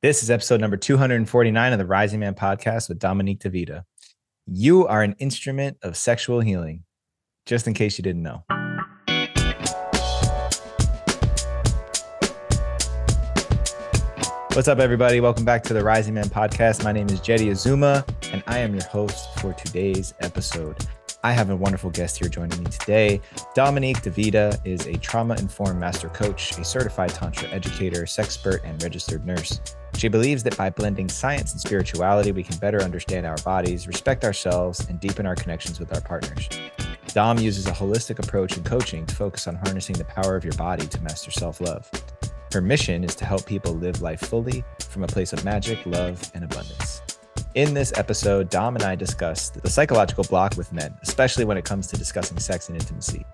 This is episode number 249 of the Rising Man podcast with Dominique D'Vita. You are an instrument of sexual healing, just in case you didn't know. What's up, everybody? Welcome back to the Rising Man podcast. My name is Jeddy Azuma, and I am your host for today's episode. I have a wonderful guest here joining me today. Dominique D'Vita is a trauma informed master coach, a certified Tantra educator, sexpert, and registered nurse. She believes that by blending science and spirituality, we can better understand our bodies, respect ourselves, and deepen our connections with our partners. Dom uses a holistic approach in coaching to focus on harnessing the power of your body to master self love. Her mission is to help people live life fully from a place of magic, love, and abundance. In this episode, Dom and I discussed the psychological block with men, especially when it comes to discussing sex and intimacy.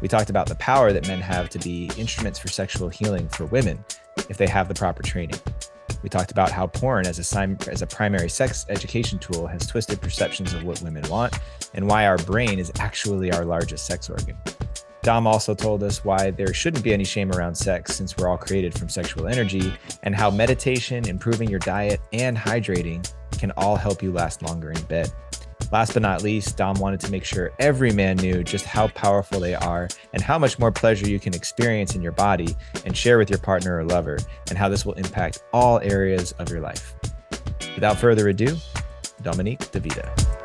We talked about the power that men have to be instruments for sexual healing for women if they have the proper training. We talked about how porn as a, as a primary sex education tool has twisted perceptions of what women want and why our brain is actually our largest sex organ. Dom also told us why there shouldn't be any shame around sex since we're all created from sexual energy, and how meditation, improving your diet, and hydrating can all help you last longer in bed. Last but not least, Dom wanted to make sure every man knew just how powerful they are and how much more pleasure you can experience in your body and share with your partner or lover, and how this will impact all areas of your life. Without further ado, Dominique D'Vita.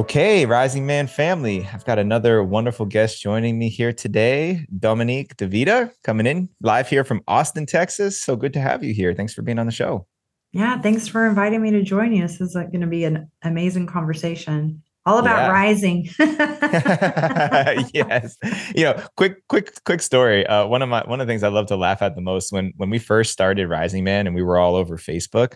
Okay, Rising Man family, I've got another wonderful guest joining me here today, Dominique D'Vita, coming in live here from Austin, Texas. So good to have you here. Thanks for being on the show. Yeah, thanks for inviting me to join you. This is uh, going to be an amazing conversation. All about yeah. rising. yes. You know, quick, quick, quick story. Uh, one of my one of the things I love to laugh at the most when when we first started Rising Man and we were all over Facebook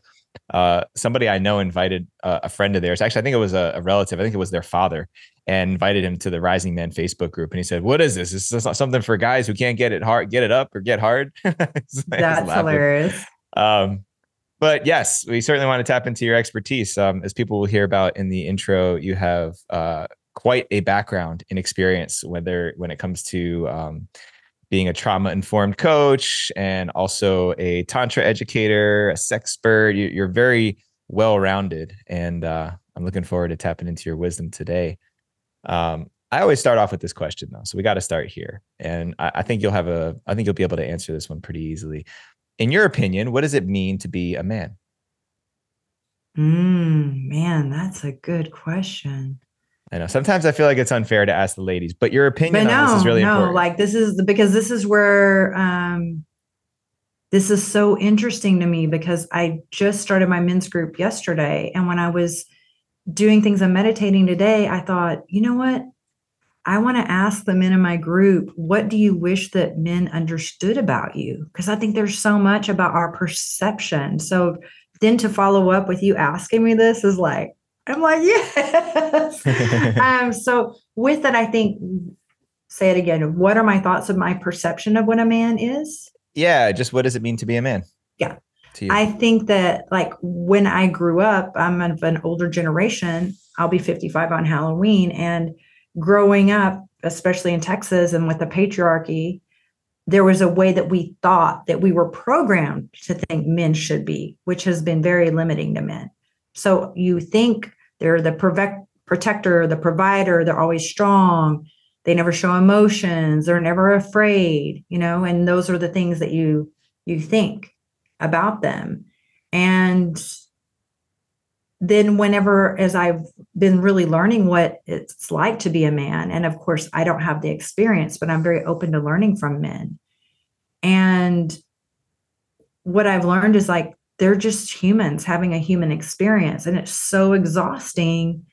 uh, somebody I know invited uh, a friend of theirs. Actually, I think it was a, a, relative. I think it was their father, and invited him to the Rising Man Facebook group. And he said, "What is this? This is something for guys who can't get it hard, get it up, or get hard." That's hilarious. Um, but yes, we certainly want to tap into your expertise. Um, as people will hear about in the intro, you have uh, quite a background in experience, whether when it comes to um, being a trauma informed coach and also a tantra educator, a sexpert. You, are very well rounded, and uh, I'm looking forward to tapping into your wisdom today. Um, I always start off with this question though, so we got to start here, and I, I think you'll have a. I think you'll be able to answer this one pretty easily. In your opinion, what does it mean to be a man? Mm, man, that's a good question. I know sometimes I feel like it's unfair to ask the ladies, but your opinion but no, on this is really no, important. Like this is the, because this is where um, this is so interesting to me because I just started my men's group yesterday, and when I was doing things and meditating today, I thought, you know what? I want to ask the men in my group, what do you wish that men understood about you? Because I think there's so much about our perception. So then to follow up with you asking me this is like, I'm like, yes. um, so with that, I think say it again. What are my thoughts of my perception of what a man is? Yeah, just what does it mean to be a man? Yeah. I think that like when I grew up, I'm of an older generation. I'll be 55 on Halloween. And growing up, especially in Texas and with the patriarchy, there was a way that we thought that we were programmed to think men should be, which has been very limiting to men. So you think they're the protector, the provider, they're always strong. They never show emotions, they're never afraid, you know, and those are the things that you you think about them. And then whenever as I've been really learning what it's like to be a man, and of course I don't have the experience, but I'm very open to learning from men. And what I've learned is like they're just humans having a human experience and it's so exhausting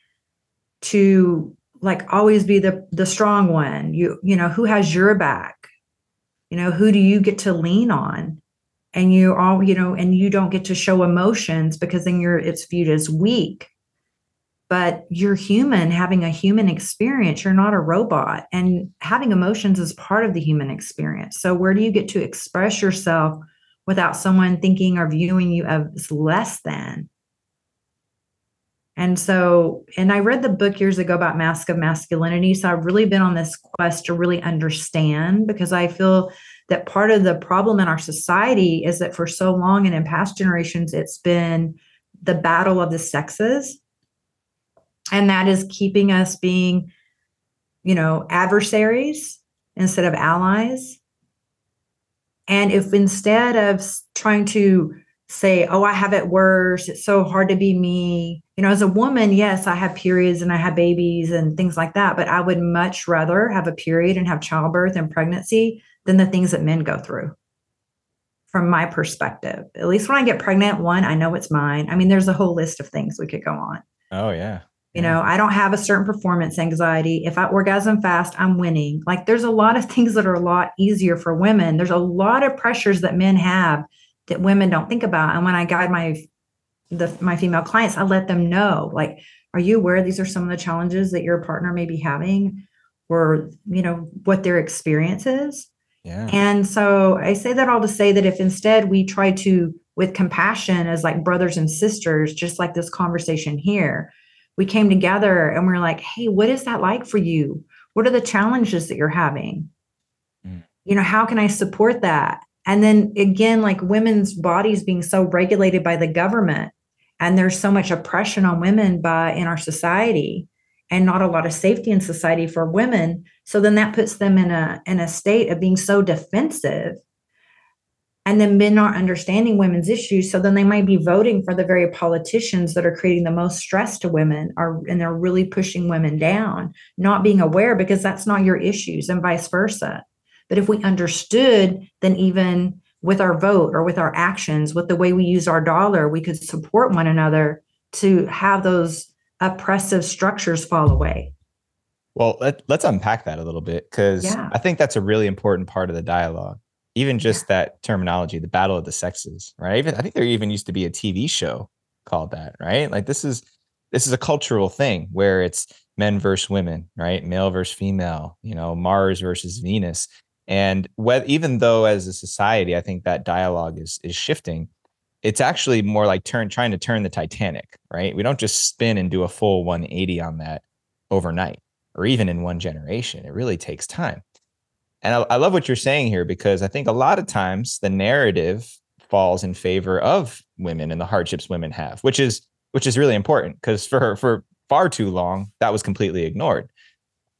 to like always be the the strong one. You you know who has your back? You know who do you get to lean on and you all you know and you don't get to show emotions because then you're it's viewed as weak but you're human having a human experience you're not a robot and having emotions is part of the human experience so where do you get to express yourself without someone thinking or viewing you as less than. And so, and I read the book years ago about Mask of Masculinity. So I've really been on this quest to really understand because I feel that part of the problem in our society is that for so long and in past generations, it's been the battle of the sexes. And that is keeping us being, you know, adversaries instead of allies. And if instead of trying to say, oh, I have it worse, it's so hard to be me, you know, as a woman, yes, I have periods and I have babies and things like that, but I would much rather have a period and have childbirth and pregnancy than the things that men go through from my perspective. At least when I get pregnant, one, I know it's mine. I mean, there's a whole list of things we could go on. Oh, yeah. You know, I don't have a certain performance anxiety. If I orgasm fast, I'm winning. Like there's a lot of things that are a lot easier for women. There's a lot of pressures that men have that women don't think about. And when I guide my the my female clients, I let them know, like, are you aware these are some of the challenges that your partner may be having or, you know, what their experience is? Yeah. And so I say that all to say that if instead we try to with compassion as like brothers and sisters, just like this conversation here, we came together and we are like, hey, what is that like for you? What are the challenges that you're having? Mm. You know, how can I support that? And then again, like women's bodies being so regulated by the government, and there's so much oppression on women by in our society, and not a lot of safety in society for women. So then that puts them in a in a state of being so defensive. And then men aren't understanding women's issues. So then they might be voting for the very politicians that are creating the most stress to women are and they're really pushing women down not being aware because that's not your issues and vice versa. But if we understood then even with our vote or with our actions with the way we use our dollar we could support one another to have those oppressive structures fall away well let, us unpack that a little bit because yeah. i think that's a really important part of the dialogue even just yeah. that terminology, the battle of the sexes, right? Even I think there even used to be a TV show called that, right? Like this is this is a cultural thing where it's men versus women, right? Male versus female, you know, Mars versus Venus. And even though as a society, I think that dialogue is is shifting, it's actually more like turn trying to turn the Titanic, right? We don't just spin and do a full 180 on that overnight or even in one generation. It really takes time. And I, I love what you're saying here because I think a lot of times the narrative falls in favor of women and the hardships women have, which is which is really important because for for far too long that was completely ignored.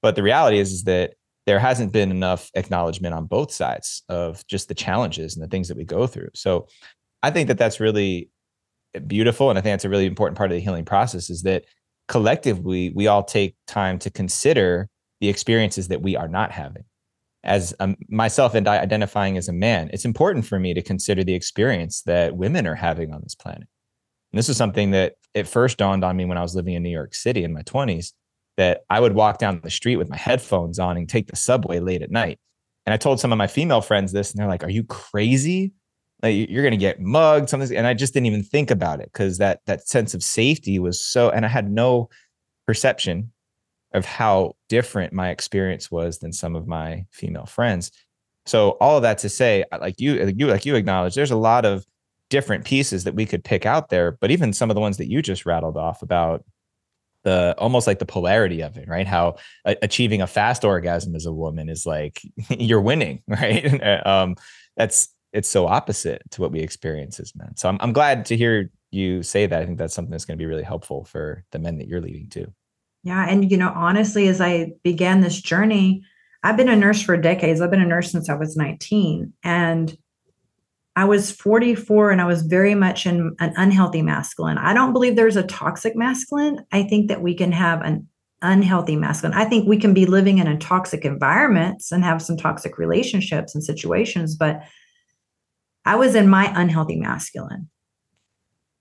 But the reality is, is that there hasn't been enough acknowledgement on both sides of just the challenges and the things that we go through. So I think that that's really beautiful, and I think that's a really important part of the healing process is that collectively we all take time to consider the experiences that we are not having as um, myself and I identifying as a man, it's important for me to consider the experience that women are having on this planet. And this was something that it first dawned on me when I was living in New York City in my 20s that I would walk down the street with my headphones on and take the subway late at night. And I told some of my female friends this, and they're like, "Are you crazy? Like you're going to get mugged, something." And I just didn't even think about it because that that sense of safety was so, and I had no perception of how different my experience was than some of my female friends. So all of that to say, like you, like you, like you acknowledge, there's a lot of different pieces that we could pick out there. But even some of the ones that you just rattled off about the almost like the polarity of it, right? How uh, achieving a fast orgasm as a woman is like you're winning, right? um, that's it's so opposite to what we experience as men. So I'm I'm glad to hear you say that. I think that's something that's going to be really helpful for the men that you're leading to. Yeah. And, you know, honestly, as I began this journey, I've been a nurse for decades. I've been a nurse since I was 19. And I was 44 and I was very much in an unhealthy masculine. I don't believe there's a toxic masculine. I think that we can have an unhealthy masculine. I think we can be living in a toxic environments and have some toxic relationships and situations, but I was in my unhealthy masculine.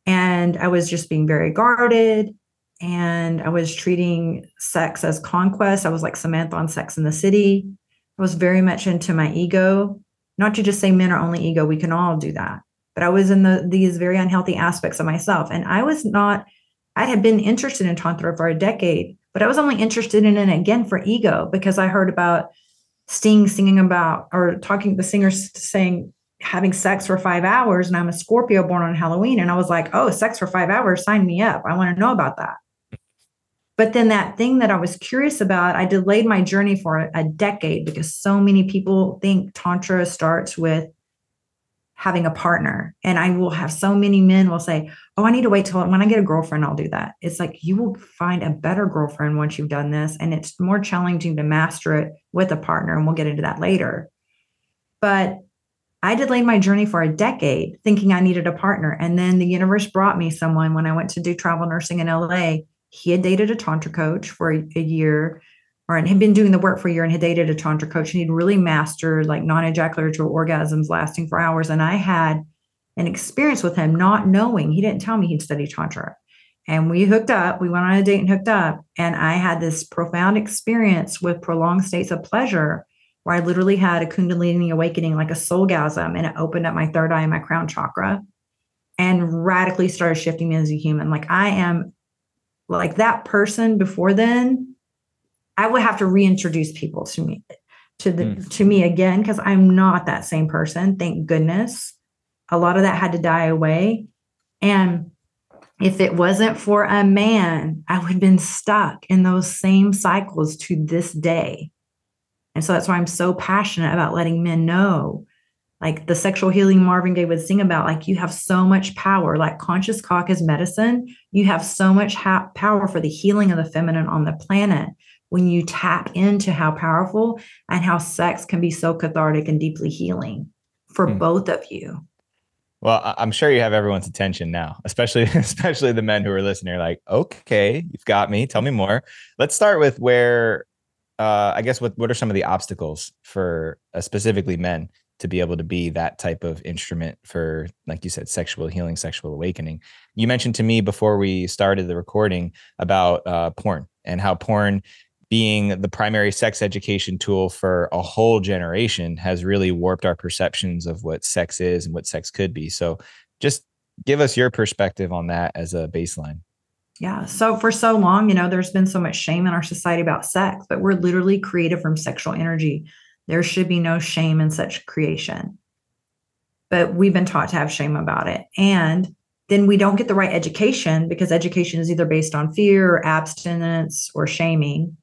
And I was just being very guarded and I was treating sex as conquest. I was like Samantha on Sex in the City. I was very much into my ego. Not to just say men are only ego, we can all do that. But I was in the these very unhealthy aspects of myself. And I was not, I had been interested in Tantra for a decade, but I was only interested in it again for ego because I heard about Sting singing about or talking the singer saying having sex for five hours and I'm a Scorpio born on Halloween. And I was like, oh, sex for five hours, sign me up. I want to know about that. But then that thing that I was curious about, I delayed my journey for a decade because so many people think Tantra starts with having a partner. And I will have so many men will say, Oh, I need to wait till when I get a girlfriend, I'll do that. It's like you will find a better girlfriend once you've done this. And it's more challenging to master it with a partner. And we'll get into that later. But I delayed my journey for a decade thinking I needed a partner. And then the universe brought me someone. When I went to do travel nursing in LA he had dated a tantra coach for a, year or had been doing the work for a year and had dated a tantra coach. And he'd really mastered like non-ejaculatory orgasms lasting for hours. And i had an experience with him not knowing. He didn't tell me he'd studied tantra. And we hooked up. We went on a date and hooked up. And i had this profound experience with prolonged states of pleasure where i literally had a kundalini awakening like a soul gasm, and it opened up my third eye and my crown chakra and radically started shifting me as a human like i am like that person before then, I would have to reintroduce people to me to the mm. to me again because I'm not that same person. Thank goodness. A lot of that had to die away. And if it wasn't for a man, I would have been stuck in those same cycles to this day. And so that's why I'm so passionate about letting men know like the sexual healing Marvin Gaye would sing about, like you have so much power, like conscious cock is medicine. You have so much ha- power for the healing of the feminine on the planet when you tap into how powerful and how sex can be so cathartic and deeply healing for hmm. both of you. Well, I'm sure you have everyone's attention now, especially especially the men who are listening. Are like, okay, you've got me. Tell me more. Let's start with where, uh, I guess, what what are some of the obstacles for uh, specifically men to be able to be that type of instrument for like you said sexual healing sexual awakening? You mentioned to me before we started the recording about uh, porn and how porn being the primary sex education tool for a whole generation has really warped our perceptions of what sex is and what sex could be. So just give us your perspective on that as a baseline yeah. So for so long, you know, there's been so much shame in our society about sex, but we're literally created from sexual energy. There should be no shame in such creation. But we've been taught to have shame about it. And then we don't get the right education because education is either based on fear or abstinence or shaming.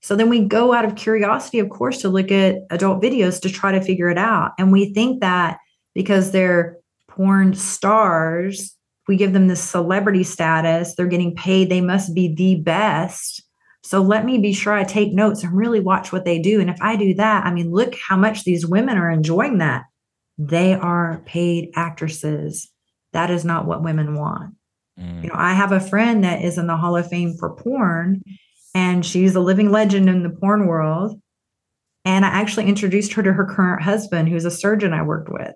So then we go out of curiosity, of course, to look at adult videos to try to figure it out. And we think that because they're porn stars, we give them this celebrity status, they're getting paid, they must be the best. So let me be sure I take notes and really watch what they do. And if I do that, I mean, look how much these women are enjoying that. They are paid actresses. That is not what women want. Mm. You know, I have a friend that is in the Hall of Fame for porn, and she's a living legend in the porn world. And I actually introduced her to her current husband, who's a surgeon I worked with.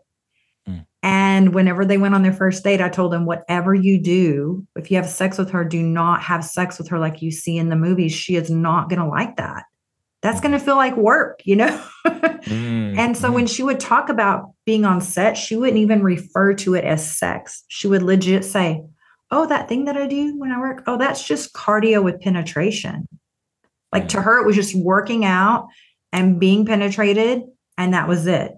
And whenever they went on their first date, I told them, whatever you do, if you have sex with her, do not have sex with her like you see in the movies. She is not going to like that. That's going to feel like work, you know? mm, and so mm. when she would talk about being on set, she wouldn't even refer to it as sex. She would legit say, Oh, that thing that I do when I work, oh, that's just cardio with penetration. Like to her, it was just working out and being penetrated, and that was it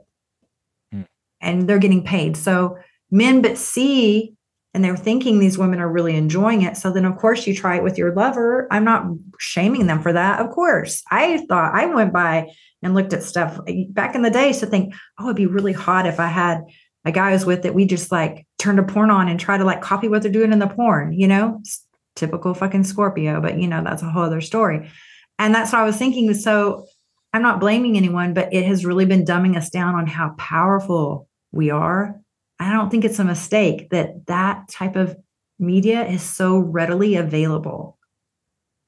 and they're getting paid. So men but see and they're thinking these women are really enjoying it. So then of course you try it with your lover. I'm not shaming them for that. Of course. I thought I went by and looked at stuff eh, back in the day to think, oh, it'd be really hot if I had a guy I was with that we just like turned a porn on and try to like copy what they're doing in the porn, you know? It's typical fucking Scorpio, but you know, that's a whole other story. And that's what I was thinking. So I'm not blaming anyone, but it has really been dumbing us down on how powerful we are. I don't think it's a mistake that that type of media is so readily available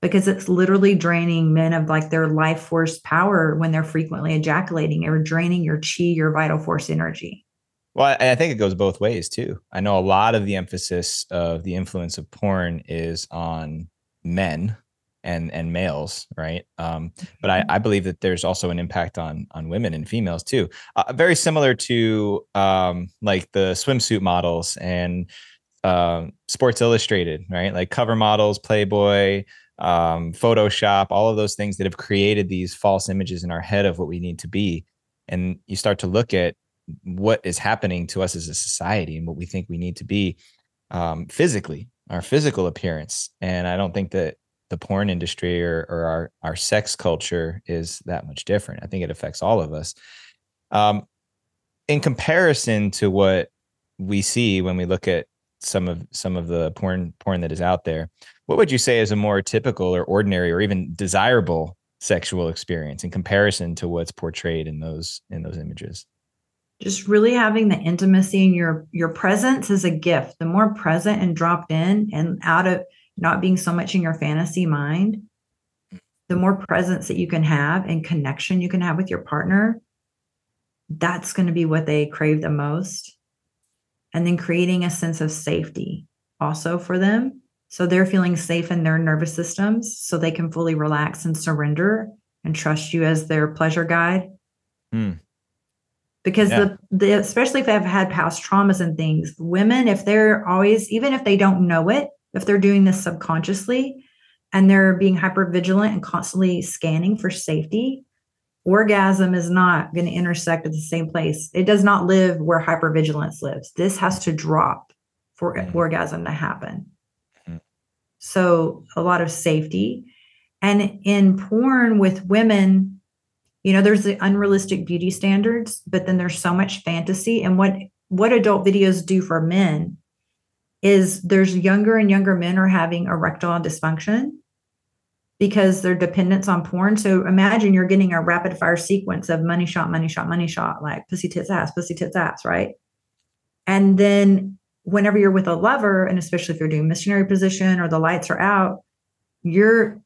because it's literally draining men of like their life force power when they're frequently ejaculating or draining your chi, your vital force energy. Well, I think it goes both ways too. I know a lot of the emphasis of the influence of porn is on men and and males right? Um, but I, mm-hmm. I believe that there's also an impact on on women and females too. Uh, very similar to um, like the swimsuit models and uh, sports illustrated right? Like cover models playboy um, photoshop all of those things that have created these false images in our head of what we need to be. And you start to look at what is happening to us as a society and what we think we need to be um, physically our physical appearance. And i don't think that the porn industry or, or our our sex culture is that much different. I think it affects all of us. Um, in comparison to what we see when we look at some of some of the porn porn that is out there, what would you say is a more typical or ordinary or even desirable sexual experience in comparison to what's portrayed in those in those images? just really having the intimacy and your your presence is a gift the more present and dropped in and out of not being so much in your fantasy mind the more presence that you can have and connection you can have with your partner that's going to be what they crave the most. And then creating a sense of safety also for them. So they're feeling safe in their nervous systems so they can fully relax and surrender and trust you as their pleasure guide. Mm because yeah. the, the especially if they've had past traumas and things women if they're always even if they don't know it if they're doing this subconsciously and they're being hyper vigilant and constantly scanning for safety orgasm is not going to intersect at the same place. It does not live where hypervigilance lives. This has to drop for mm-hmm. orgasm to happen. Mm-hmm. so a lot of safety. And in porn with women you know there's the unrealistic beauty standards but then there's so much fantasy. And what what adult videos do for men is there's younger and younger men are having erectile dysfunction because their dependence on porn. So imagine you're getting a rapid fire sequence of money shot, money shot, money shot, like pussy tits ass, pussy tits ass, right? And then whenever you're with a lover, and especially if you're doing missionary position or the lights are out, you're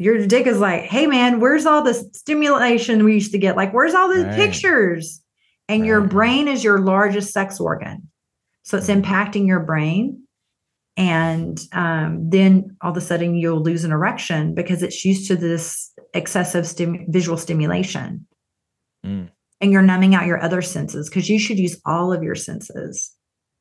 your dick is like, hey man, where's all the stimulation we used to get? Like, where's all the right. pictures? And right. your brain is your largest sex organ. So it's impacting your brain. And um, then all of a sudden you'll lose an erection because it's used to this excessive stim- visual stimulation. Mm. And you're numbing out your other senses because you should use all of your senses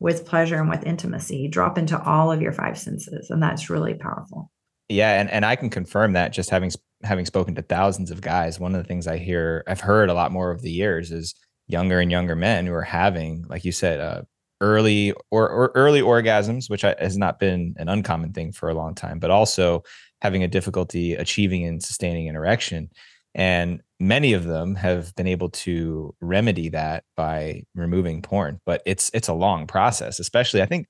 with pleasure and with intimacy. Drop into all of your five senses. And that's really powerful. Yeah, and and I can confirm that just having having spoken to thousands of guys, one of the things I hear I've heard a lot more over the years is younger and younger men who are having, like you said, uh, early or, or early orgasms, which has not been an uncommon thing for a long time, but also having a difficulty achieving and sustaining an erection. And many of them have been able to remedy that by removing porn, but it's it's a long process. Especially, I think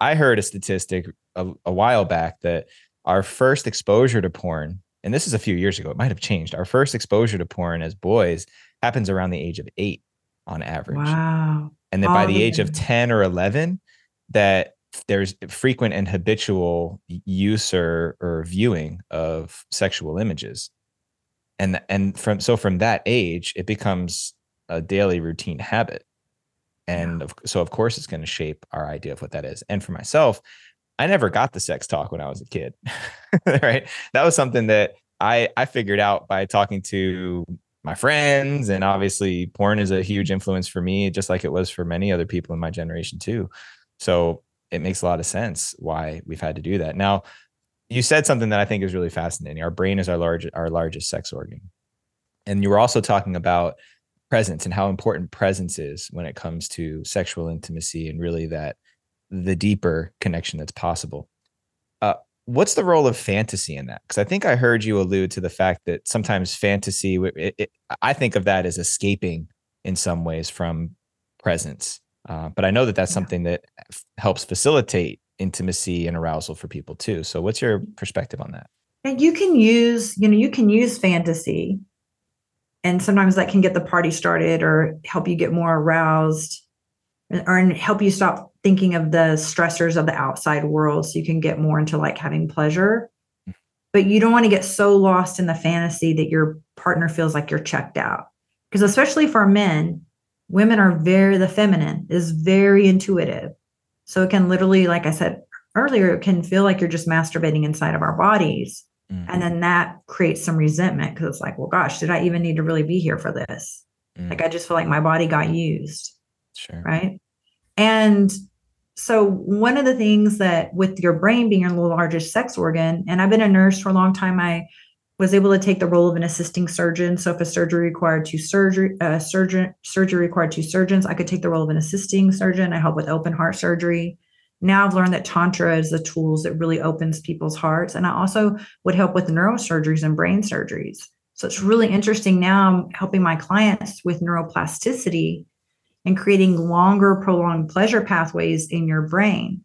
I heard a statistic a, a while back that our first exposure to porn, and this is a few years ago, it might have changed. Our first exposure to porn as boys happens around the age of eight on average. Wow. And then by the age of 10 or 11, that there's frequent and habitual use or, or viewing of sexual images. And, and from so from that age, it becomes a daily routine habit. And of, so, of course, it's going to shape our idea of what that is. And for myself, I never got the sex talk when I was a kid. right. That was something that I I figured out by talking to my friends and obviously porn is a huge influence for me just like it was for many other people in my generation too. So it makes a lot of sense why we've had to do that. Now, you said something that I think is really fascinating. Our brain is our large our largest sex organ. And you were also talking about presence and how important presence is when it comes to sexual intimacy and really that the deeper connection that's possible. Uh, what's the role of fantasy in that? Because I think I heard you allude to the fact that sometimes fantasy, it, it, I think of that as escaping in some ways from presence. Uh, but I know that that's something that f- helps facilitate intimacy and arousal for people too. So, what's your perspective on that? And you can use, you know, you can use fantasy, and sometimes that can get the party started or help you get more aroused, or and help you stop thinking of the stressors of the outside world so you can get more into like having pleasure. But you don't want to get so lost in the fantasy that your partner feels like you're checked out. Because especially for men women are very the feminine is very intuitive. So it can literally like i said earlier it can feel like you're just masturbating inside of our bodies. Mm-hmm. and then that creates some resentment because it's like well gosh did i even need to really be here for this? Mm-hmm. like i just feel like my body got used sure right and so one of the things that with your brain being your largest sex organ and i've been a nurse for a long time i was able to take the role of an assisting surgeon so if a surgery required two surgery uh, surgeon surgery required two surgeons i could take the role of an assisting surgeon i help with open heart surgery now I've learned that Tantra is the tools that really opens people's hearts. And I also would help with neurosurgeries and brain surgeries. So it's really interesting now I'm helping my clients with neuroplasticity and creating longer, prolonged pleasure pathways in your brain.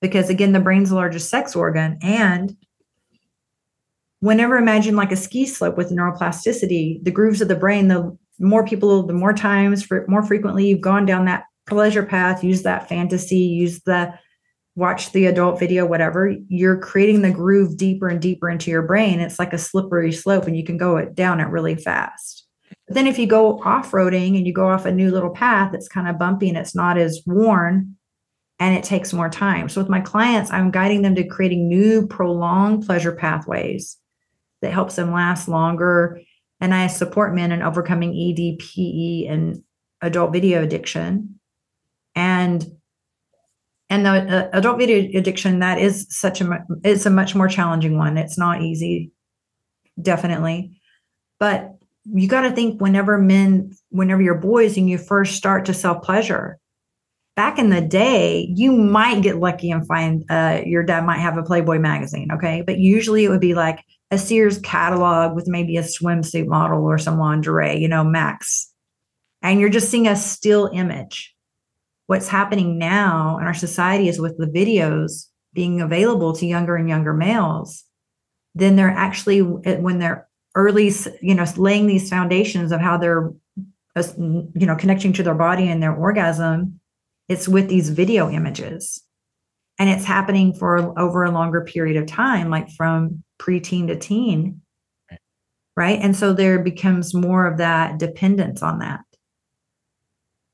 Because again, the brain's the largest sex organ. And whenever imagine like a ski slope with neuroplasticity, the grooves of the brain, the more people, the more times, more frequently you've gone down that pleasure path, use that fantasy, use the watch the adult video, whatever, you're creating the groove deeper and deeper into your brain. It's like a slippery slope and you can go it down it really fast. But then if you go off-roading and you go off a new little path that's kind of bumpy and it's not as worn and it takes more time. So with my clients, I'm guiding them to creating new prolonged pleasure pathways that helps them last longer. And I support men in overcoming EDPE and adult video addiction. And and the uh, adult video addiction that is such a it's a much more challenging one. It's not easy, definitely, but you got to think whenever men, whenever you're boys and you first start to self pleasure, back in the day, you might get lucky and find uh, your dad might have a Playboy magazine. Okay. But usually it would be like a Sears catalog with maybe a swimsuit model or some lingerie, you know, max. And you're just seeing a still image. What's happening now in our society is with the videos being available to younger and younger males, then they're actually, when they're early, you know, laying these foundations of how they're, you know, connecting to their body and their orgasm, it's with these video images. And it's happening for over a longer period of time, like from preteen to teen. Right. And so there becomes more of that dependence on that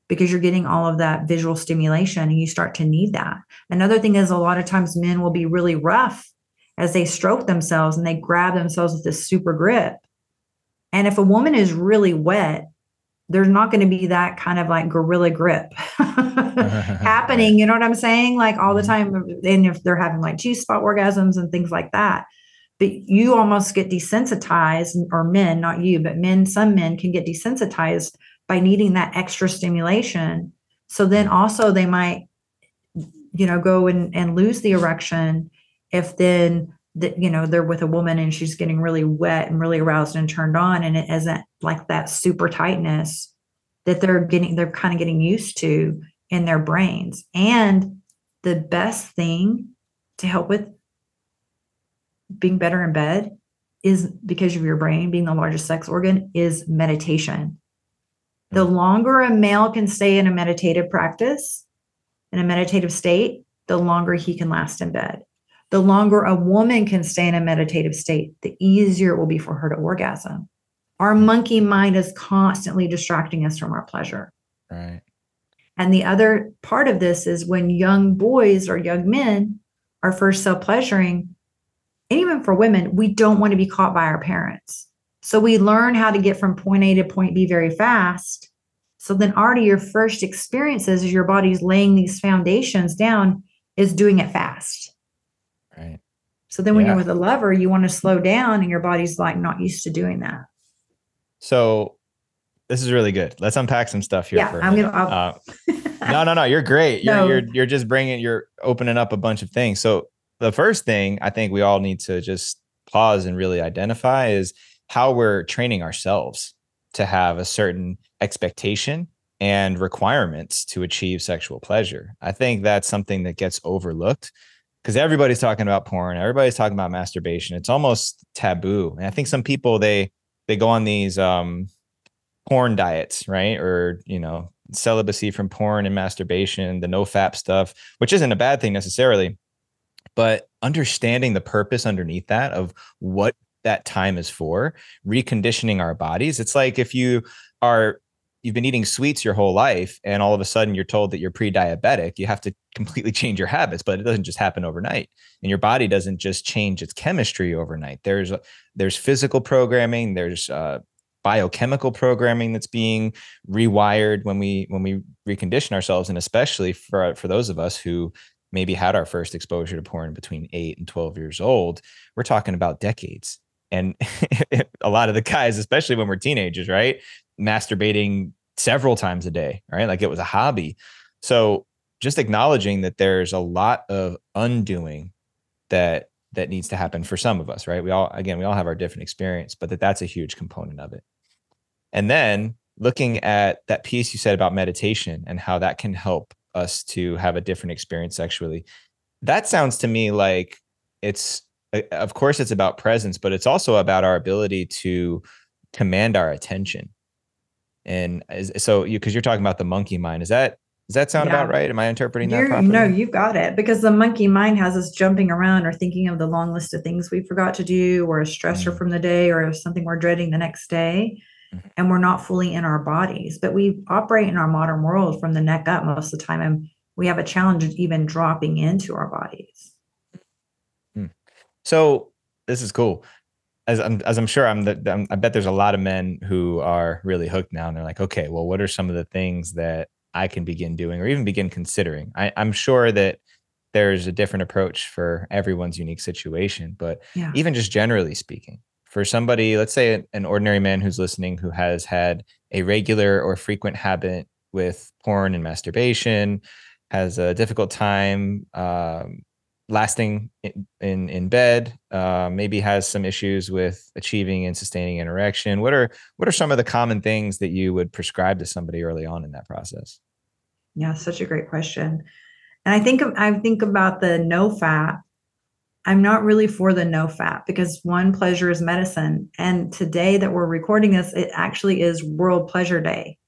because you're getting all of that visual stimulation and you start to need that. Another thing is a lot of times men will be really rough as they stroke themselves and they grab themselves with this super grip. And if a woman is really wet, there's not going to be that kind of like gorilla grip happening. You know what I'm saying? Like all the mm-hmm. time. And if they're having like G spot orgasms and things like that, but you almost get desensitized, or men, not you, but men, some men can get desensitized by needing that extra stimulation. So then also they might, you know, go and, and lose the erection if then that you know they're with a woman and she's getting really wet and really aroused and turned on and it isn't like that super tightness that they're getting they're kind of getting used to in their brains. And the best thing to help with being better in bed is because of your brain being the largest sex organ is meditation. The mm. longer a male can stay in a meditative practice in a meditative state the longer he can last in bed the longer a woman can stay in a meditative state, the easier it will be for her to orgasm. Our monkey mind is constantly distracting us from our pleasure. Right. And the other part of this is when young boys or young men are first self pleasuring, and even for women, we don't want to be caught by our parents. So we learn how to get from point A to point B very fast. So then, already your first experiences as your body's laying these foundations down is doing it fast. So then when yeah. you're with a lover, you want to slow down and your body's like not used to doing that. So this is really good. Let's unpack some stuff here. Yeah, I'm gonna. Uh, no, no, no. You're great. You're, no. you're you're just bringing. You're opening up a bunch of things. So the first thing I think we all need to just pause and really identify is how we're training ourselves to have a certain expectation and requirements to achieve sexual pleasure. I think that's something that gets overlooked because everybody's talking about porn, everybody's talking about masturbation. It's almost taboo. And I think some people they they go on these um porn diets, right? Or, you know, celibacy from porn and masturbation, the no fap stuff, which isn't a bad thing necessarily. But understanding the purpose underneath that of what that time is for, reconditioning our bodies. It's like if you are you've been eating sweets your whole life and all of a sudden you're told that you're pre-diabetic you have to completely change your habits but it doesn't just happen overnight. And your body doesn't just change its chemistry overnight. There's there's physical programming there's uh, biochemical programming that's being rewired when we when we recondition ourselves and especially for for those of us who maybe had our first exposure to porn between 8 and 12 years old we're talking about decades and a lot of the guys especially when we're teenagers right masturbating several times a day, right? Like it was a hobby. So just acknowledging that there's a lot of undoing that that needs to happen for some of us, right? We all again, we all have our different experience, but that that's a huge component of it. And then looking at that piece you said about meditation and how that can help us to have a different experience sexually. That sounds to me like it's of course it's about presence, but it's also about our ability to command our attention. And so you because you're talking about the monkey mind, is that does that sound yeah. about right? Am I interpreting You're, that properly? No, you've got it. Because the monkey mind has us jumping around or thinking of the long list of things we forgot to do, or a stressor mm-hmm. from the day, or something we're dreading the next day. Mm-hmm. And we're not fully in our bodies. But we operate in our modern world from the neck up most of the time. And we have a challenge of even dropping into our bodies. So this is cool. As I'm, as I'm sure I'm, the, I'm, I bet there's a lot of men who are really hooked now, and they're like, okay, well, what are some of the things that I can begin doing or even begin considering. I, am sure that there's a different approach for everyone's unique situation, but yeah. even just generally speaking, for somebody, let's say an ordinary man who's listening who has had a regular or frequent habit with porn and masturbation, has a difficult time um, lasting in in, in bed, uh, maybe has some issues with achieving and sustaining an erection. What are what are some of the common things that you would prescribe to somebody early on in that process? Yeah, such a great question. And I think I think about the no fap. I'm not really for the no fap because one pleasure is medicine. And today that we're recording this, it actually is World Pleasure Day.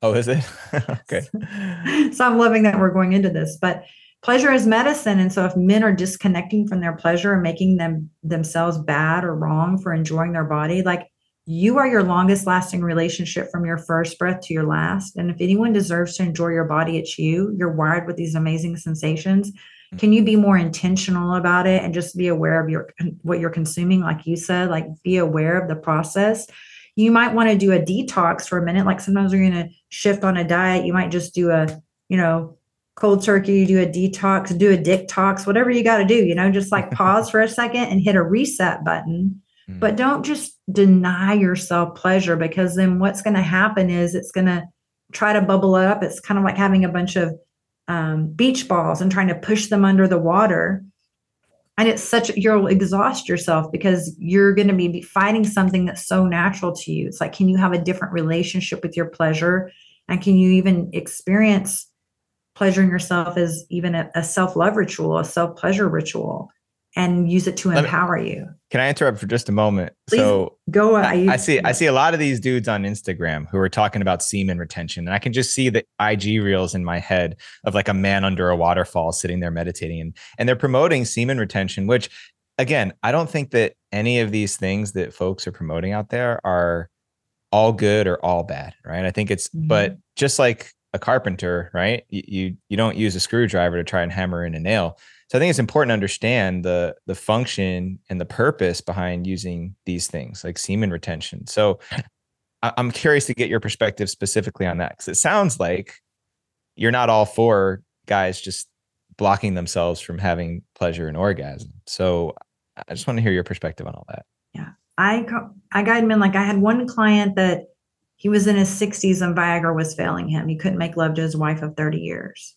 Oh, is it? okay. so I'm loving that we're going into this, but pleasure is medicine. And so if men are disconnecting from their pleasure and making them themselves bad or wrong for enjoying their body, like you are your longest lasting relationship from your first breath to your last. And if anyone deserves to enjoy your body, it's you. You're wired with these amazing sensations. Can you be more intentional about it and just be aware of your what you're consuming? Like you said, like be aware of the process. You might want to do a detox for a minute. Like sometimes you're going to shift on a diet. You might just do a, you know, cold turkey, do a detox, do a dick talks, whatever you got to do, you know, just like pause for a second and hit a reset button but mm. don't just deny yourself pleasure because then what's going to happen is it's going to try to bubble up. It's kind of like having a bunch of um, beach balls and trying to push them under the water. And it's such, you'll exhaust yourself because you're going to be fighting something that's so natural to you. It's like, can you have a different relationship with your pleasure? And can you even experience pleasuring yourself as even a, a self love ritual, a self pleasure ritual? and use it to empower me, you. Can I interrupt for just a moment? Please so go. I, I, see. I see a lot of these dudes on Instagram who are talking about semen retention, and I can just see the IG reels in my head of like a man under a waterfall sitting there meditating, and and they're promoting semen retention. Which, again, I don't think that any of these things that folks are promoting out there are all good or all bad, right? I think it's, mm-hmm. but just like a carpenter, right? You, you you don't use a screwdriver to try and hammer in a nail so I think it's important to understand the the function and the purpose behind using these things like semen retention. So I'm curious to get your perspective specifically on that because it sounds like you're not all for guys just blocking themselves from having pleasure and orgasm. So I just want to hear your perspective on all that. Yeah, I I guide men like I had one client that he was in his 60s and Viagra was failing him. He couldn't make love to his wife of 30 years.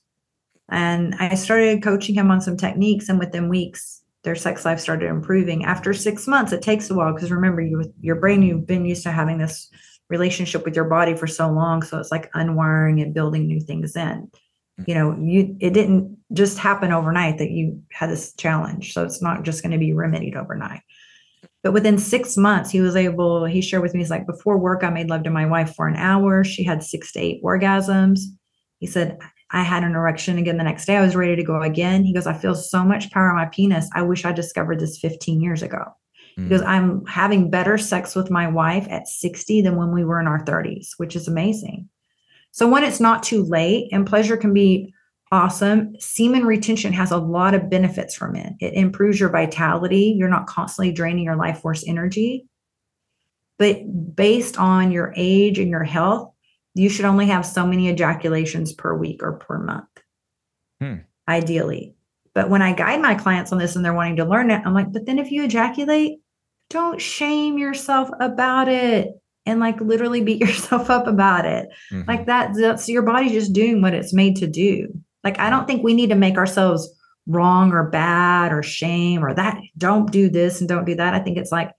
And I started coaching him on some techniques, and within weeks, their sex life started improving. After six months, it takes a while because remember, you your brain you've been used to having this relationship with your body for so long, so it's like unwiring and building new things in. Mm. You know, you it didn't just happen overnight that you had this challenge, so it's not just going to be remedied overnight. But within six months, he was able. He shared with me, he's like, before work, I made love to my wife for an hour. She had six to eight orgasms. He said, I had an erection again the next day. I was ready to go again. He goes, I feel so much power in my penis. I wish I discovered this 15 years ago. Mm. Because I'm having better sex with my wife at 60 than when we were in our 30s, which is amazing. So when it's not too late and pleasure can be awesome, semen retention has a lot of benefits from it. It improves your vitality. You're not constantly draining your life force energy. But based on your age and your health, you should only have so many ejaculations per week or per month, hmm. ideally. But when I guide my clients on this and they're wanting to learn it, I'm like, but then if you ejaculate, don't shame yourself about it and like literally beat yourself up about it. Mm-hmm. Like that, that's your body just doing what it's made to do. Like, I don't think we need to make ourselves wrong or bad or shame or that. Don't do this and don't do that. I think it's like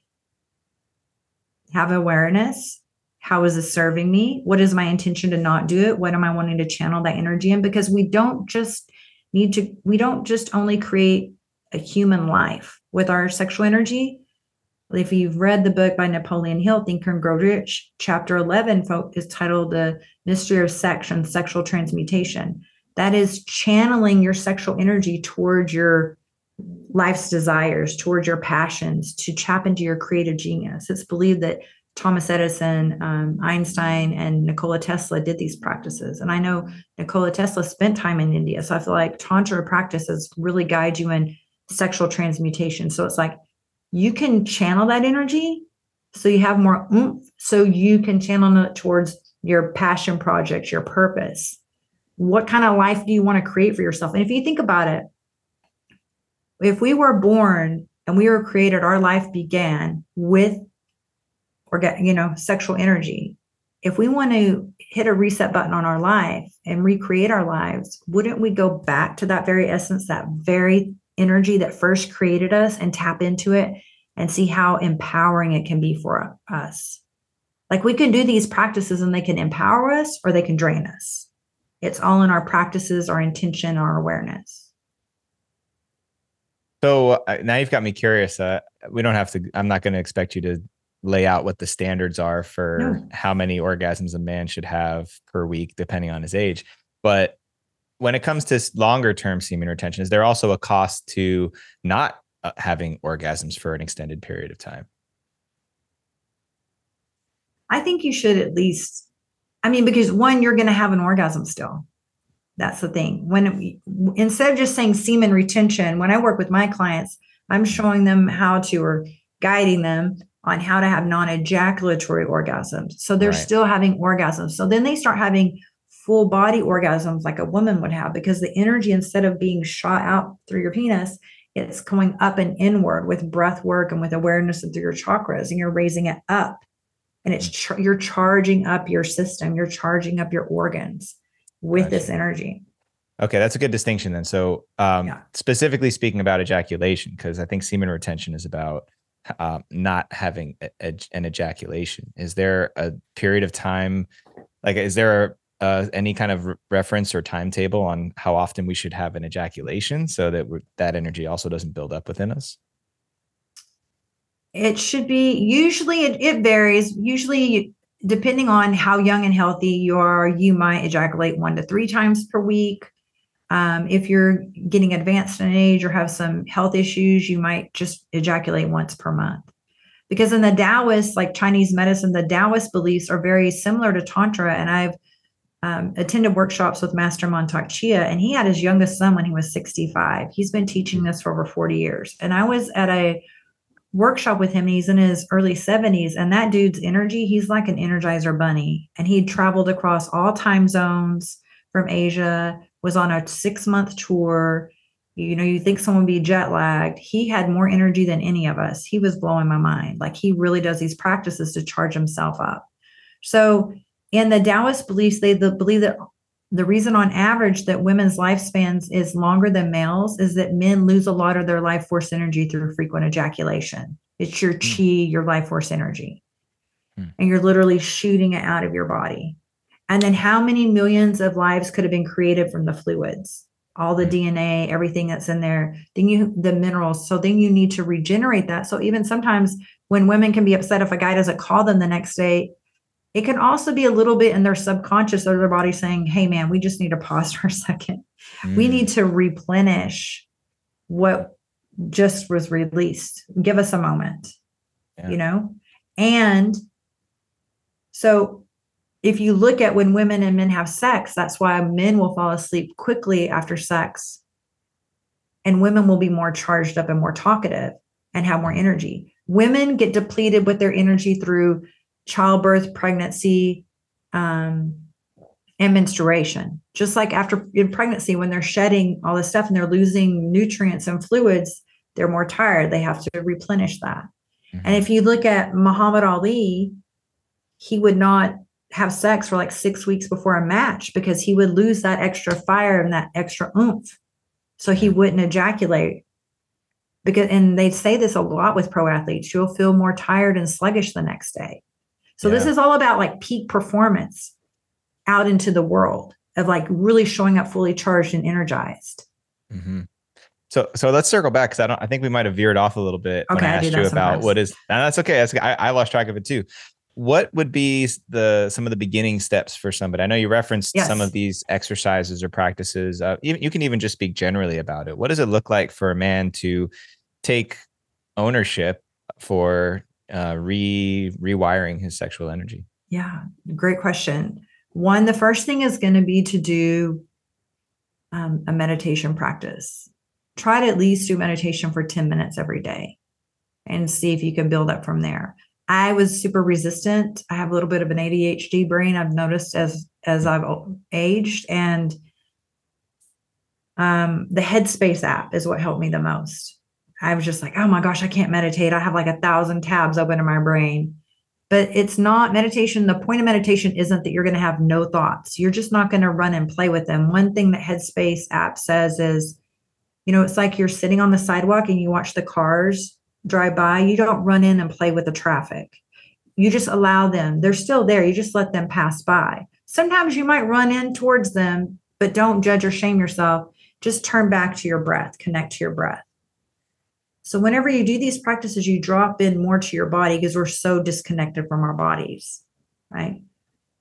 have awareness. How is this serving me? What is my intention to not do it? What am I wanting to channel that energy in? Because we don't just need to, we don't just only create a human life with our sexual energy. If you've read the book by Napoleon Hill, Think and Grow Rich, chapter 11 is titled The Mystery of Sex and Sexual Transmutation. That is channeling your sexual energy towards your life's desires, towards your passions, to tap into your creative genius. It's believed that Thomas Edison, um, Einstein, and Nikola Tesla did these practices. And I know Nikola Tesla spent time in India. So I feel like Tantra practices really guide you in sexual transmutation. So it's like you can channel that energy so you have more oomph, so you can channel it towards your passion projects, your purpose. What kind of life do you want to create for yourself? And if you think about it, if we were born and we were created, our life began with or get, you know, sexual energy. If we want to hit a reset button on our life and recreate our lives, wouldn't we go back to that very essence, that very energy that first created us and tap into it and see how empowering it can be for us? Like we can do these practices and they can empower us or they can drain us. It's all in our practices, our intention, our awareness. So uh, now you've got me curious. Uh, we don't have to, I'm not going to expect you to lay out what the standards are for no. how many orgasms a man should have per week, depending on his age. But when it comes to longer term semen retention, is there also a cost to not uh, having orgasms for an extended period of time? I think you should at least, I mean, because one, you're going to have an orgasm still. That's the thing. When instead of just saying semen retention, when I work with my clients, I'm showing them how to or guiding them on how to have non-ejaculatory orgasms. So they're right. still having orgasms. So then they start having full body orgasms like a woman would have because the energy instead of being shot out through your penis, it's going up and inward with breath work and with awareness and through your chakras and you're raising it up. And it's mm. you're charging up your system, you're charging up your organs with gotcha. this energy. Okay, that's a good distinction then. So, um, yeah. specifically speaking about ejaculation, because I think semen retention is about uh, not having a, a, an ejaculation. Is there a period of time, like, is there uh, any kind of re- reference or timetable on how often we should have an ejaculation so that that energy also doesn't build up within us? It should be usually it, it varies. Usually depending on how young and healthy you are, you might ejaculate one to three times per week. Um, if you're getting advanced in age or have some health issues, you might just ejaculate once per month. Because in the Taoist, like Chinese medicine, the Taoist beliefs are very similar to Tantra. And I've um, attended workshops with Master Mantak Chia, and he had his youngest son when he was 65. He's been teaching this for over 40 years. And I was at a workshop with him. He's in his early 70s, and that dude's energy, he's like an energizer bunny. And he traveled across all time zones from Asia, was on a six month tour. You know, you think someone would be jet lagged. He had more energy than any of us. He was blowing my mind. Like he really does these practices to charge himself up. So, in the Taoist beliefs, they the, believe that the reason on average that women's lifespans is longer than males is that men lose a lot of their life force energy through frequent ejaculation. It's your hmm. chi, your life force energy. Mm. And you're literally shooting it out of your body. And then how many millions of lives could have been created from the fluids? All the mm. DNA, everything that's in there, then you the minerals. So then you need to regenerate that. So even sometimes when women can be upset if a guy doesn't call them the next day, it can also be a little bit in their subconscious of their body saying, hey, man, we just need to pause for a second. Mm. We need to replenish what just was released. Give us a moment, yeah. you know? And so if you look at when women and men have sex, that's why men will fall asleep quickly after sex. And women will be more charged up and more talkative and have more energy. Women get depleted with their energy through childbirth, pregnancy, um, and menstruation. Just like after in pregnancy, when they're shedding all this stuff and they're losing nutrients and fluids, they're more tired. They have to replenish that. Mm-hmm. And if you look at Muhammad Ali, he would not have sex for like six weeks before a match because he would lose that extra fire and that extra oomph. So he wouldn't ejaculate. Because and they say this a lot with pro athletes. You'll feel more tired and sluggish the next day. So yeah. this is all about like peak performance out into the world of like really showing up fully charged and energized. Mm-hmm. So, so let's circle back because I don't. I think we might have veered off a little bit okay, when I asked you about sometimes. what is. And that's okay. That's, I, I lost track of it too what would be the some of the beginning steps for somebody i know you referenced yes. some of these exercises or practices uh, you, you can even just speak generally about it what does it look like for a man to take ownership for uh, re rewiring his sexual energy yeah great question one the first thing is going to be to do um, a meditation practice try to at least do meditation for 10 minutes every day and see if you can build up from there I was super resistant. I have a little bit of an ADHD brain. I've noticed as as I've aged, and um, the Headspace app is what helped me the most. I was just like, oh my gosh, I can't meditate. I have like a thousand tabs open in my brain. But it's not meditation. The point of meditation isn't that you're going to have no thoughts. You're just not going to run and play with them. One thing that Headspace app says is, you know, it's like you're sitting on the sidewalk and you watch the cars drive by, you don't run in and play with the traffic. You just allow them. They're still there. You just let them pass by. Sometimes you might run in towards them, but don't judge or shame yourself. Just turn back to your breath, connect to your breath. So, whenever you do these practices, you drop in more to your body because we're so disconnected from our bodies, right?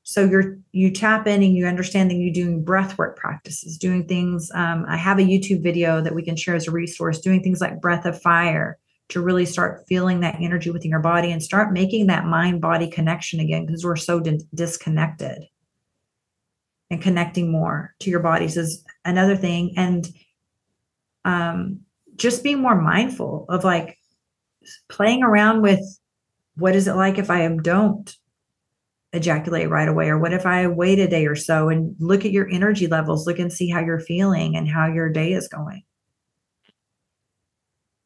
So you're you tap in and you understand that you're doing breath work practices, doing things. Um, I have a YouTube video that we can share as a resource, doing things like breath of fire, to really start feeling that energy within your body and start making that mind body connection again because we're so di- disconnected and connecting more to your bodies is another thing and um, just being more mindful of like playing around with what is it like if i don't ejaculate right away or what if i wait a day or so and look at your energy levels look and see how you're feeling and how your day is going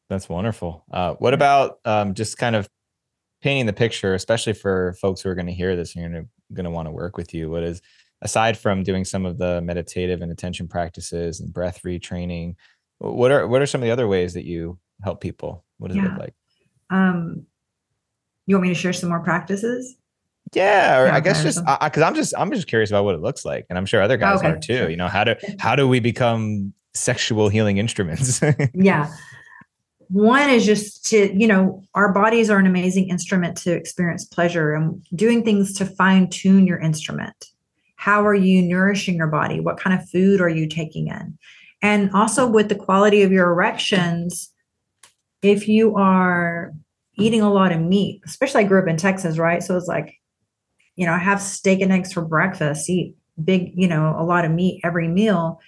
that's wonderful. Uh, what about um, just kind of painting the picture, especially for folks who are going to hear this and you're going to want to work with you? What is aside from doing some of the meditative and attention practices and breath retraining? What are what are some of the other ways that you help people? What does yeah. it look like? Um, you want me to share some more practices? Yeah, or yeah, I guess just because I'm just I'm just curious about what it looks like, and I'm sure other guys okay. are too. You know how do how do we become sexual healing instruments? yeah one is just to you know our bodies are an amazing instrument to experience pleasure and doing things to fine tune your instrument how are you nourishing your body what kind of food are you taking in and also with the quality of your erections if you are eating a lot of meat especially i grew up in texas right so it's like you know i have steak and eggs for breakfast eat big you know a lot of meat every meal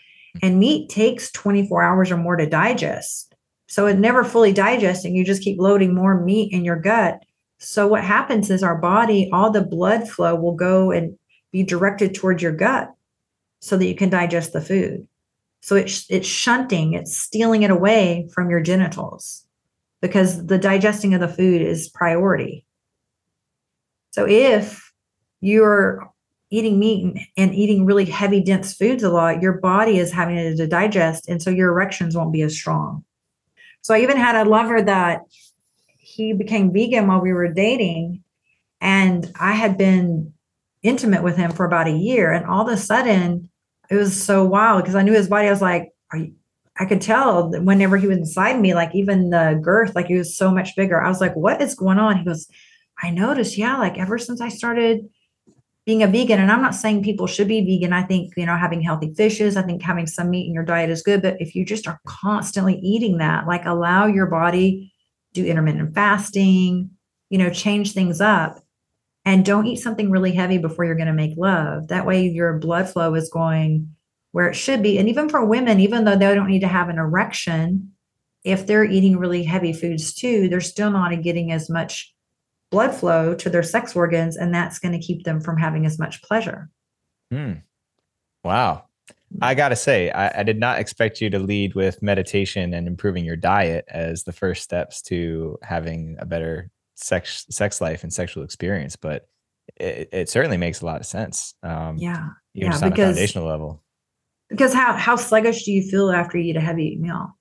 and meat takes 24 hours or more to digest so it never fully digests and you just keep loading more meat in your gut. So what happens is our body, all the blood flow will go and be directed towards your gut so that you can digest the food. So it's it's shunting, it's stealing it away from your genitals because the digesting of the food is priority. So if you're eating meat and eating really heavy dense foods a lot, your body is having to digest and so your erections won't be as strong. So I even had a lover that he became vegan while we were dating. And I had been intimate with him for about a year. And all of a sudden, it was so wild because I knew his body. I was like, I could tell whenever he was inside me, like even the girth, like he was so much bigger. I was like, What is going on? He goes, I noticed, yeah, like ever since I started being a vegan and i'm not saying people should be vegan i think you know having healthy fishes i think having some meat in your diet is good but if you just are constantly eating that like allow your body do intermittent fasting you know change things up and don't eat something really heavy before you're going to make love that way your blood flow is going where it should be and even for women even though they don't need to have an erection if they're eating really heavy foods too they're still not getting as much blood flow to their sex organs, and that's going to keep them from having as much pleasure. Hmm. Wow. I got to say, I, I, did not expect you to lead with meditation and improving your diet as the first steps to having a better sex sex life and sexual experience. But it, it certainly makes a lot of sense. Um, yeah. Even yeah, because- a foundational level. Because how how sluggish do you feel after you eat a heavy meal?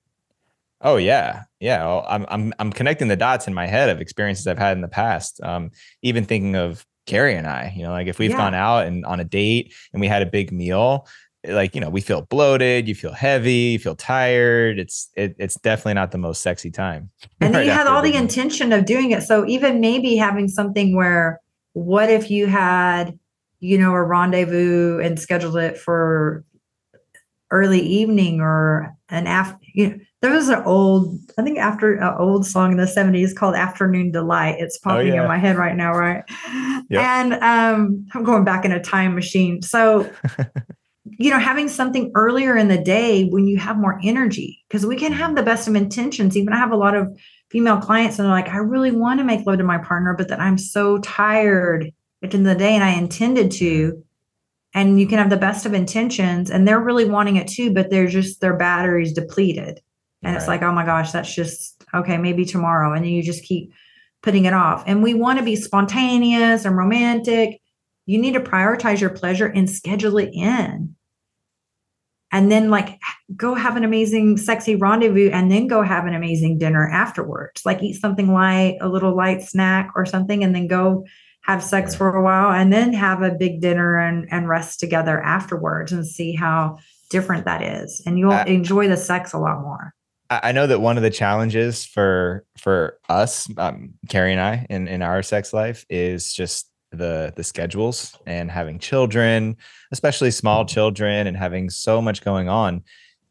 Oh yeah, yeah. Well, I'm I'm I'm connecting the dots in my head of experiences I've had in the past. Um, even thinking of Carrie and I, you know, like if we've Yeah. gone out and on a date and we had a big meal, like you know, we feel bloated, you feel heavy, you feel tired. It's it, it's definitely not the most sexy time. And then right you had all the intention of doing it. So even maybe having something where, what if you had, you know, a rendezvous and scheduled it for early evening or an after? You know, there was an old, I think after an old song in the seventies called "Afternoon Delight." It's popping Oh, yeah. in my head right now, right? Yep. And um, I'm going back in a time machine. So you know, having something earlier in the day when you have more energy, because we can have the best of intentions. Even I have a lot of female clients and they're like, I really want to make love to my partner, but that I'm so tired at the end of the day and I intended to. And you can have the best of intentions and they're really wanting it too, but they're just their batteries depleted. And it's like, oh my gosh, that's just okay, maybe tomorrow. And then you just keep putting it off. And we want to be spontaneous and romantic. You need to prioritize your pleasure and schedule it in. And then, like, go have an amazing, sexy rendezvous and then go have an amazing dinner afterwards. Like, eat something light, a little light snack or something, and then go have sex for a while and then have a big dinner and, and rest together afterwards and see how different that is. And you'll Uh, enjoy the sex a lot more. I I know that one of the challenges for for us, um, Carrie and I, in in our sex life, is just the the schedules and having children, especially small mm-hmm. children, and having so much going on.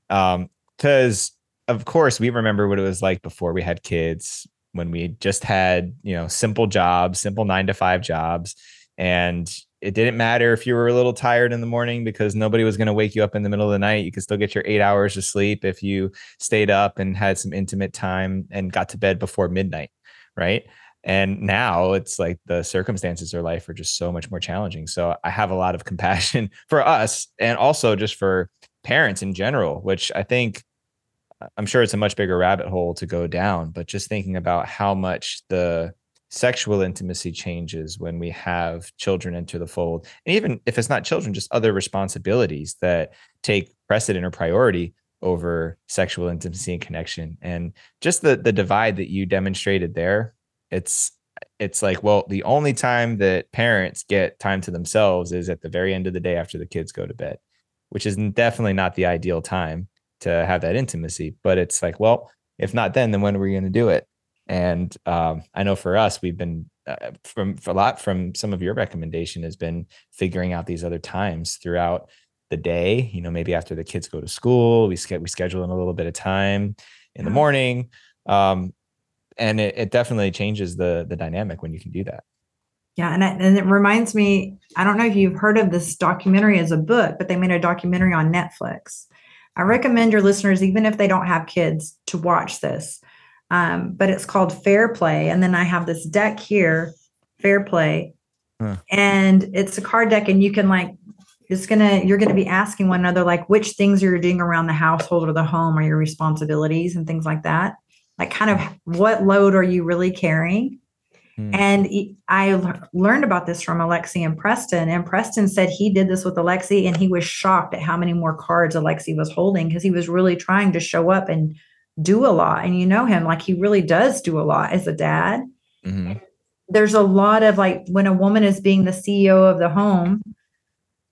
Um, because of course we remember what it was like before we had kids, when we just had you know simple jobs, simple nine to five jobs, and it didn't matter if you were a little tired in the morning because nobody was going to wake you up in the middle of the night. You could still get your eight hours of sleep if you stayed up and had some intimate time and got to bed before midnight, right? And now it's like the circumstances of life are just so much more challenging. So I have a lot of compassion for us and also just for parents in general, which I think uh, I'm sure it's a much bigger rabbit hole to go down, but just thinking about how much the sexual intimacy changes when we have children enter the fold. And even if it's not children, just other responsibilities that take precedent or priority over sexual intimacy and connection. And just the the divide that you demonstrated there, it's it's like, well, the only time that parents get time to themselves is at the very end of the day after the kids go to bed, which is definitely not the ideal time to have that intimacy. But it's like, well, if not then, then when are we going to do it? And um, I know for us, we've been uh, from for a lot from some of your recommendation has been figuring out these other times throughout the day. You know, maybe after the kids go to school, we sch- we schedule in a little bit of time in the morning, um, and it, it definitely changes the the dynamic when you can do that. Yeah, and, I, and it reminds me. I don't know if you've heard of this documentary as a book, but they made a documentary on Netflix. I recommend your listeners, even if they don't have kids, to watch this. Um, but it's called Fair Play, and then I have this deck here, Fair Play, Huh. and it's a card deck, and you can like. It's gonna. You're gonna be asking one another like which things you're doing around the household or the home or your responsibilities and things like that. Like, kind of what load are you really carrying? Hmm. And I learned about this from Alexi and Preston. And Preston said he did this with Alexi and he was shocked at how many more cards Alexi was holding because he was really trying to show up and do a lot. And you know him, like he really does do a lot as a dad. Mhm. There's a lot of like when a woman is being the CEO of the home,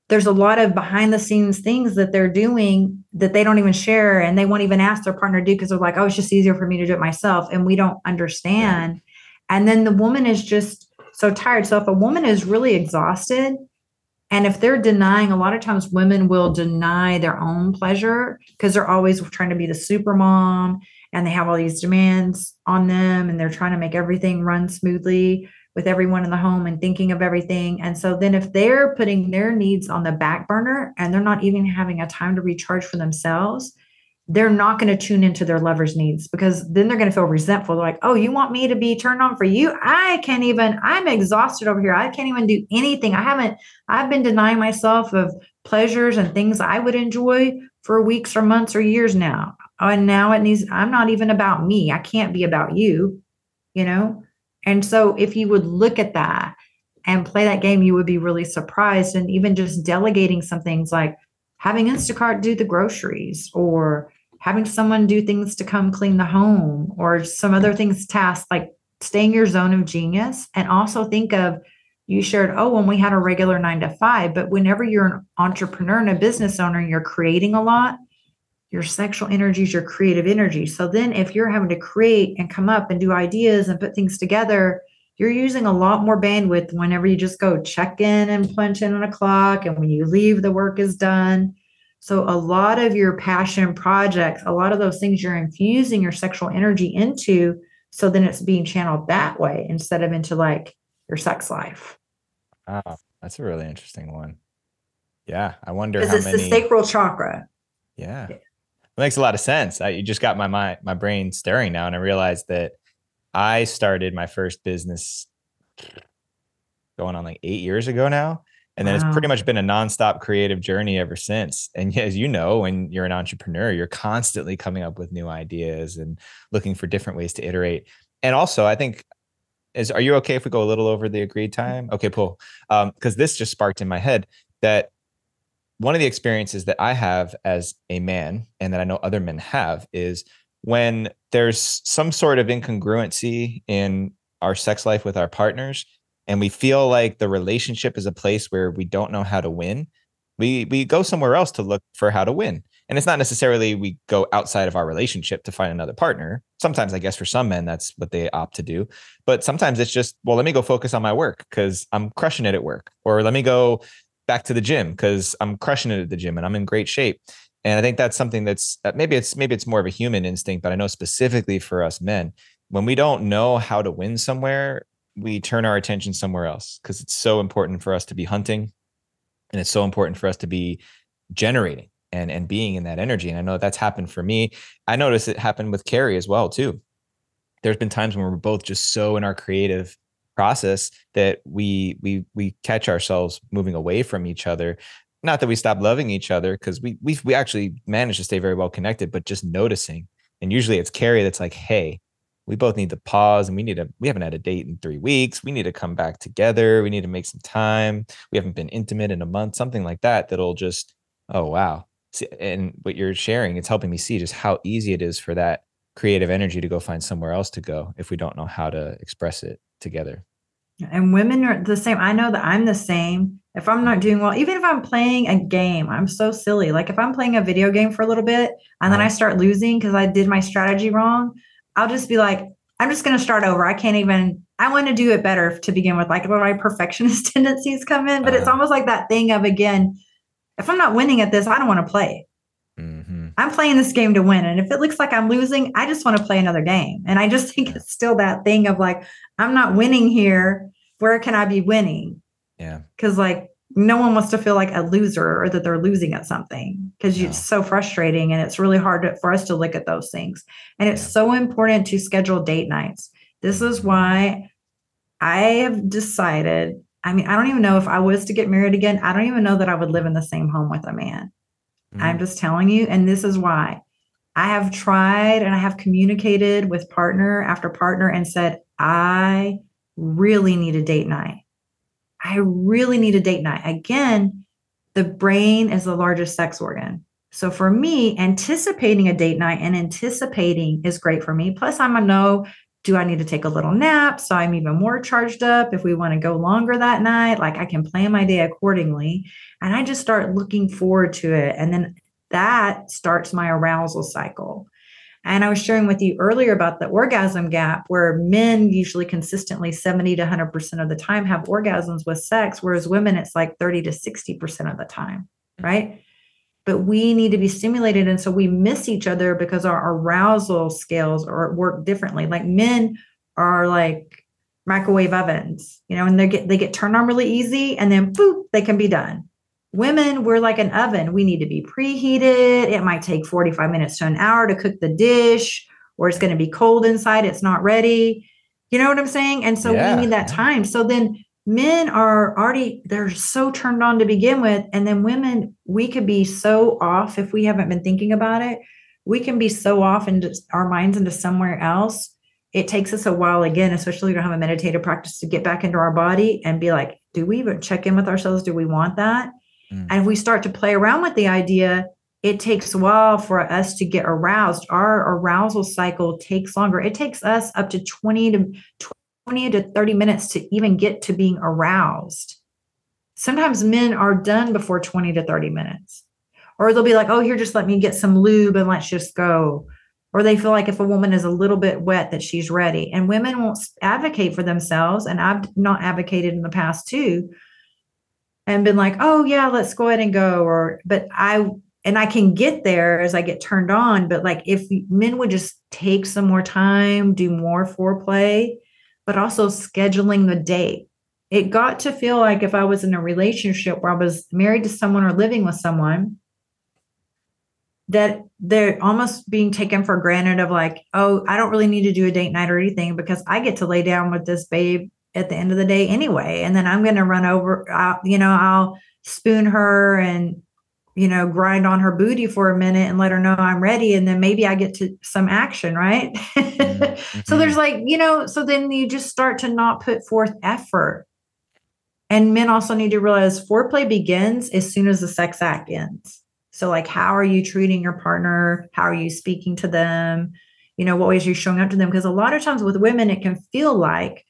there's a lot of behind the scenes things that they're doing that they don't even share and they won't even ask their partner to do because they're like, oh, it's just easier for me to do it myself. And we don't understand. And then the woman is just so tired. So if a woman is really exhausted, and if they're denying, a lot of times women will deny their own pleasure because they're always trying to be the super mom and they have all these demands on them and they're trying to make everything run smoothly with everyone in the home and thinking of everything. And so then if they're putting their needs on the back burner and they're not even having a time to recharge for themselves, they're not going to tune into their lover's needs because then they're going to feel resentful. They're like, oh, you want me to be turned on for you? I can't even, I'm exhausted over here. I can't even do anything. I haven't, I've been denying myself of pleasures and things I would enjoy for weeks or months or years now. And now it needs, I'm not even about me. I can't be about you, you know? And so if you would look at that and play that game, you would be really surprised. And even just delegating some things like having Instacart do the groceries or having someone do things to come clean the home or some other things tasks like staying your zone of genius and also think of you shared oh when we had a regular nine to five but whenever you're an entrepreneur and a business owner and you're creating a lot your sexual energy is your creative energy so then if you're having to create and come up and do ideas and put things together you're using a lot more bandwidth whenever you just go check in and punch in on a clock and when you leave the work is done so a lot of your passion projects a lot of those things you're infusing your sexual energy into so then it's being channeled that way instead of into like your sex life. Wow, that's a really interesting one. Yeah, I wonder because it's many... the sacral chakra. Yeah, it makes a lot of sense. I, you just got my mind, my brain stirring now, and I realized that I started my first business going on like eight years ago now. And then wow. it's pretty much been a nonstop creative journey ever since. And as you know, when you're an entrepreneur, you're constantly coming up with new ideas and looking for different ways to iterate. And also, I think is are you okay if we go a little over the agreed time? Okay, cool. Um, because this just sparked in my head that one of the experiences that I have as a man and that I know other men have is when there's some sort of incongruency in our sex life with our partners and we feel like the relationship is a place where we don't know how to win, we we go somewhere else to look for how to win. And it's not necessarily we go outside of our relationship to find another partner. Sometimes I guess for some men that's what they opt to do. But sometimes it's just, well, let me go focus on my work cuz I'm crushing it at work. Or let me go back to the gym cuz I'm crushing it at the gym and I'm in great shape. And I think that's something that's uh, maybe it's maybe it's more of a human instinct, but I know specifically for us men, when we don't know how to win somewhere, we turn our attention somewhere else because it's so important for us to be hunting and it's so important for us to be generating and and being in that energy. And i know that's happened for me. I noticed it happened with carrie as well too. There's been times when we're both just so in our creative process that we we we catch ourselves moving away from each other. Not that we stop loving each other because we we we actually manage to stay very well connected but just noticing and usually it's carrie that's like hey we both need to pause and we need to we haven't had a date in three weeks. We need to come back together. We need to make some time. We haven't been intimate in a month something like that that'll just oh wow. And what you're sharing it's helping me see just how easy it is for that creative energy to go find somewhere else to go if we don't know how to express it together and women are the same i know that i'm the same if i'm not doing well even if i'm playing a game i'm so silly like if i'm playing a video game for a little bit and then uh-huh. i start losing because i did my strategy wrong I'll just be like, I'm just going to start over. I can't even, I want to do it better to begin with. Like when my perfectionist tendencies come in, but uh-huh. it's almost like that thing of, again, if I'm not winning at this, I don't want to play. Mm-hmm. I'm playing this game to win. And if it looks like I'm losing, I just want to play another game. And I just think it's still that thing of like, I'm not winning here. Where can I be winning? Yeah. Cause like no one wants to feel like a loser or that they're losing at something because no. it's so frustrating and it's really hard to, for us to look at those things. And it's yeah. so important to schedule date nights. This is why I have decided. I mean, I don't even know if I was to get married again, I don't even know that I would live in the same home with a man. Mm-hmm. I'm just telling you. And this is why I have tried and I have communicated with partner after partner and said, I really need a date night. I really need a date night. Again, the brain is the largest sex organ. So for me, anticipating a date night and anticipating is great for me. Plus, I'm a no. Do I need to take a little nap? So I'm even more charged up. If we want to go longer that night, like I can plan my day accordingly. And I just start looking forward to it. And then that starts my arousal cycle. And I was sharing with you earlier about the orgasm gap, where men usually consistently 70 to 100% of the time have orgasms with sex, whereas women, it's like 30 to 60% of the time, mm-hmm. right? But we need to be stimulated. And so we miss each other because our arousal scales are work differently. Like men are like microwave ovens, you know, and they get they get turned on really easy and then boop, they can be done. Women, we're like an oven. We need to be preheated. It might take 45 minutes to an hour to cook the dish, or it's going to be cold inside. It's not ready. You know what I'm saying? And so yeah. we need that time. So then men are already, they're so turned on to begin with. And then women, we could be so off if we haven't been thinking about it. We can be so off into our minds into somewhere else it takes us a while again, especially if we don't have a meditative practice to get back into our body and be like, do we even check in with ourselves? Do we want that? Mm. And if we start to play around with the idea, it takes a while for us to get aroused. Our arousal cycle takes longer. It takes us up to 20 to 20 to 30 minutes to even get to being aroused. Sometimes men are done before 20 to 30 minutes. Or they'll be like, oh, here, just let me get some lube and let's just go. Or they feel like if a woman is a little bit wet, that she's ready. And women won't advocate for themselves. And I've not advocated in the past too, and been like, oh, yeah, let's go ahead and go. Or, but I, and I can get there as I get turned on. But like if men would just take some more time, do more foreplay, but also scheduling the date. It got to feel like if I was in a relationship where I was married to someone or living with someone, that they're almost being taken for granted of like, oh, I don't really need to do a date night or anything because I get to lay down with this babe at the end of the day anyway. And then I'm going to run over, I'll, you know, I'll spoon her and, you know, grind on her booty for a minute and let her know I'm ready. And then maybe I get to some action, right? Mm-hmm. so there's like, you know, so then you just start to not put forth effort. And men also need to realize foreplay begins as soon as the sex act ends. So, like, how are you treating your partner? How are you speaking to them? You know, what ways are you showing up to them? Because a lot of times with women, it can feel like,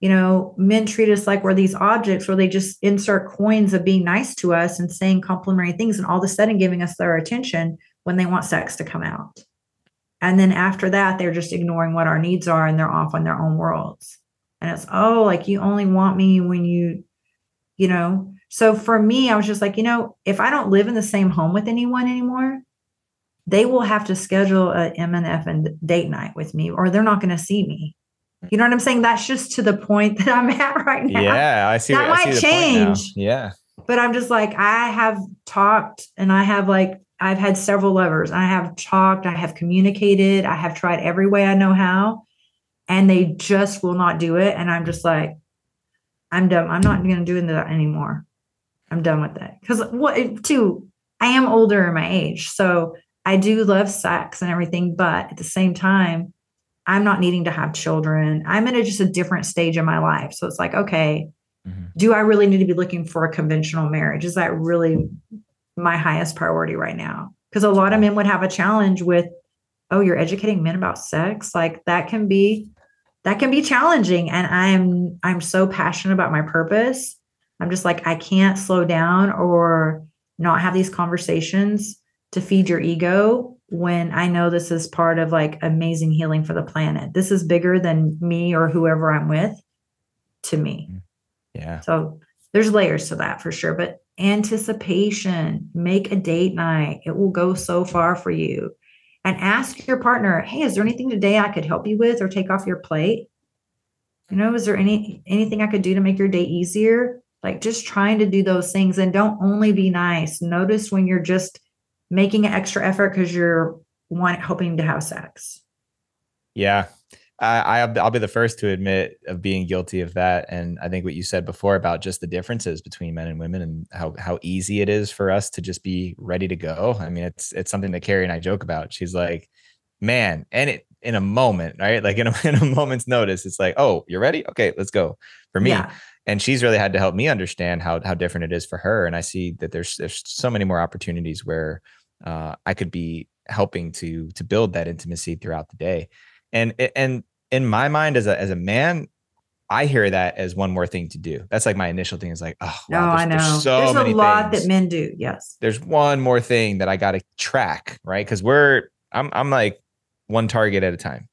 you know, men treat us like we're these objects where they just insert coins of being nice to us and saying complimentary things and all of a sudden giving us their attention when they want sex to come out. And then after that, they're just ignoring what our needs are and they're off on their own worlds. And it's, oh, like you only want me when you, you know, so for me, I was just like, you know, if I don't live in the same home with anyone anymore, they will have to schedule a MNF and date night with me, or they're not going to see me. You know what I'm saying? That's just to the point that I'm at right now. Yeah, I see. That I might change. Yeah. But I'm just like, I have talked and I have like, I've had several lovers. I have talked, I have communicated, I have tried every way I know how, and they just will not do it. And I'm just like, I'm done. I'm not going to do that anymore. I'm done with it. Because what too, I am older in my age. So I do love sex and everything, but at the same time, I'm not needing to have children. I'm in a, just a different stage in my life. So it's like, okay, mm-hmm. do I really need to be looking for a conventional marriage? Is that really my highest priority right now? Because a lot of men would have a challenge with, oh, you're educating men about sex. Like that can be that can be challenging. And I'm I'm so passionate about my purpose I'm just like, I can't slow down or not have these conversations to feed your ego when I know this is part of like amazing healing for the planet. This is bigger than me or whoever I'm with to me. Mm. Yeah. So there's layers to that for sure. But anticipation, make a date night. It will go so far for you. And ask your partner, hey, is there anything today I could help you with or take off your plate? You know, is there any anything I could do to make your day easier? like just trying to do those things and don't only be nice notice when you're just making an extra effort because you're want hoping to have sex yeah I, I'll be the first to admit of being guilty of that. And I think what you said before about just the differences between men and women and how, how easy it is for us to just be ready to go. I mean, it's, it's something that Carrie and I joke about. She's like, man, and it in a moment, right? Like in a, in a moment's notice, it's like, oh, you're ready? Okay, let's go. For me, yeah and she's really had to help me understand how how different it is for her and i see that there's there's so many more opportunities where uh, i could be helping to to build that intimacy throughout the day and and in my mind as a as a man I hear that as one more thing to do. That's like my initial thing is like, oh, wow, no, I know. There's, so there's a lot things. that men do. Yes. There's one more thing that I got to track, right? Because we're, I'm, I'm like one target at a time,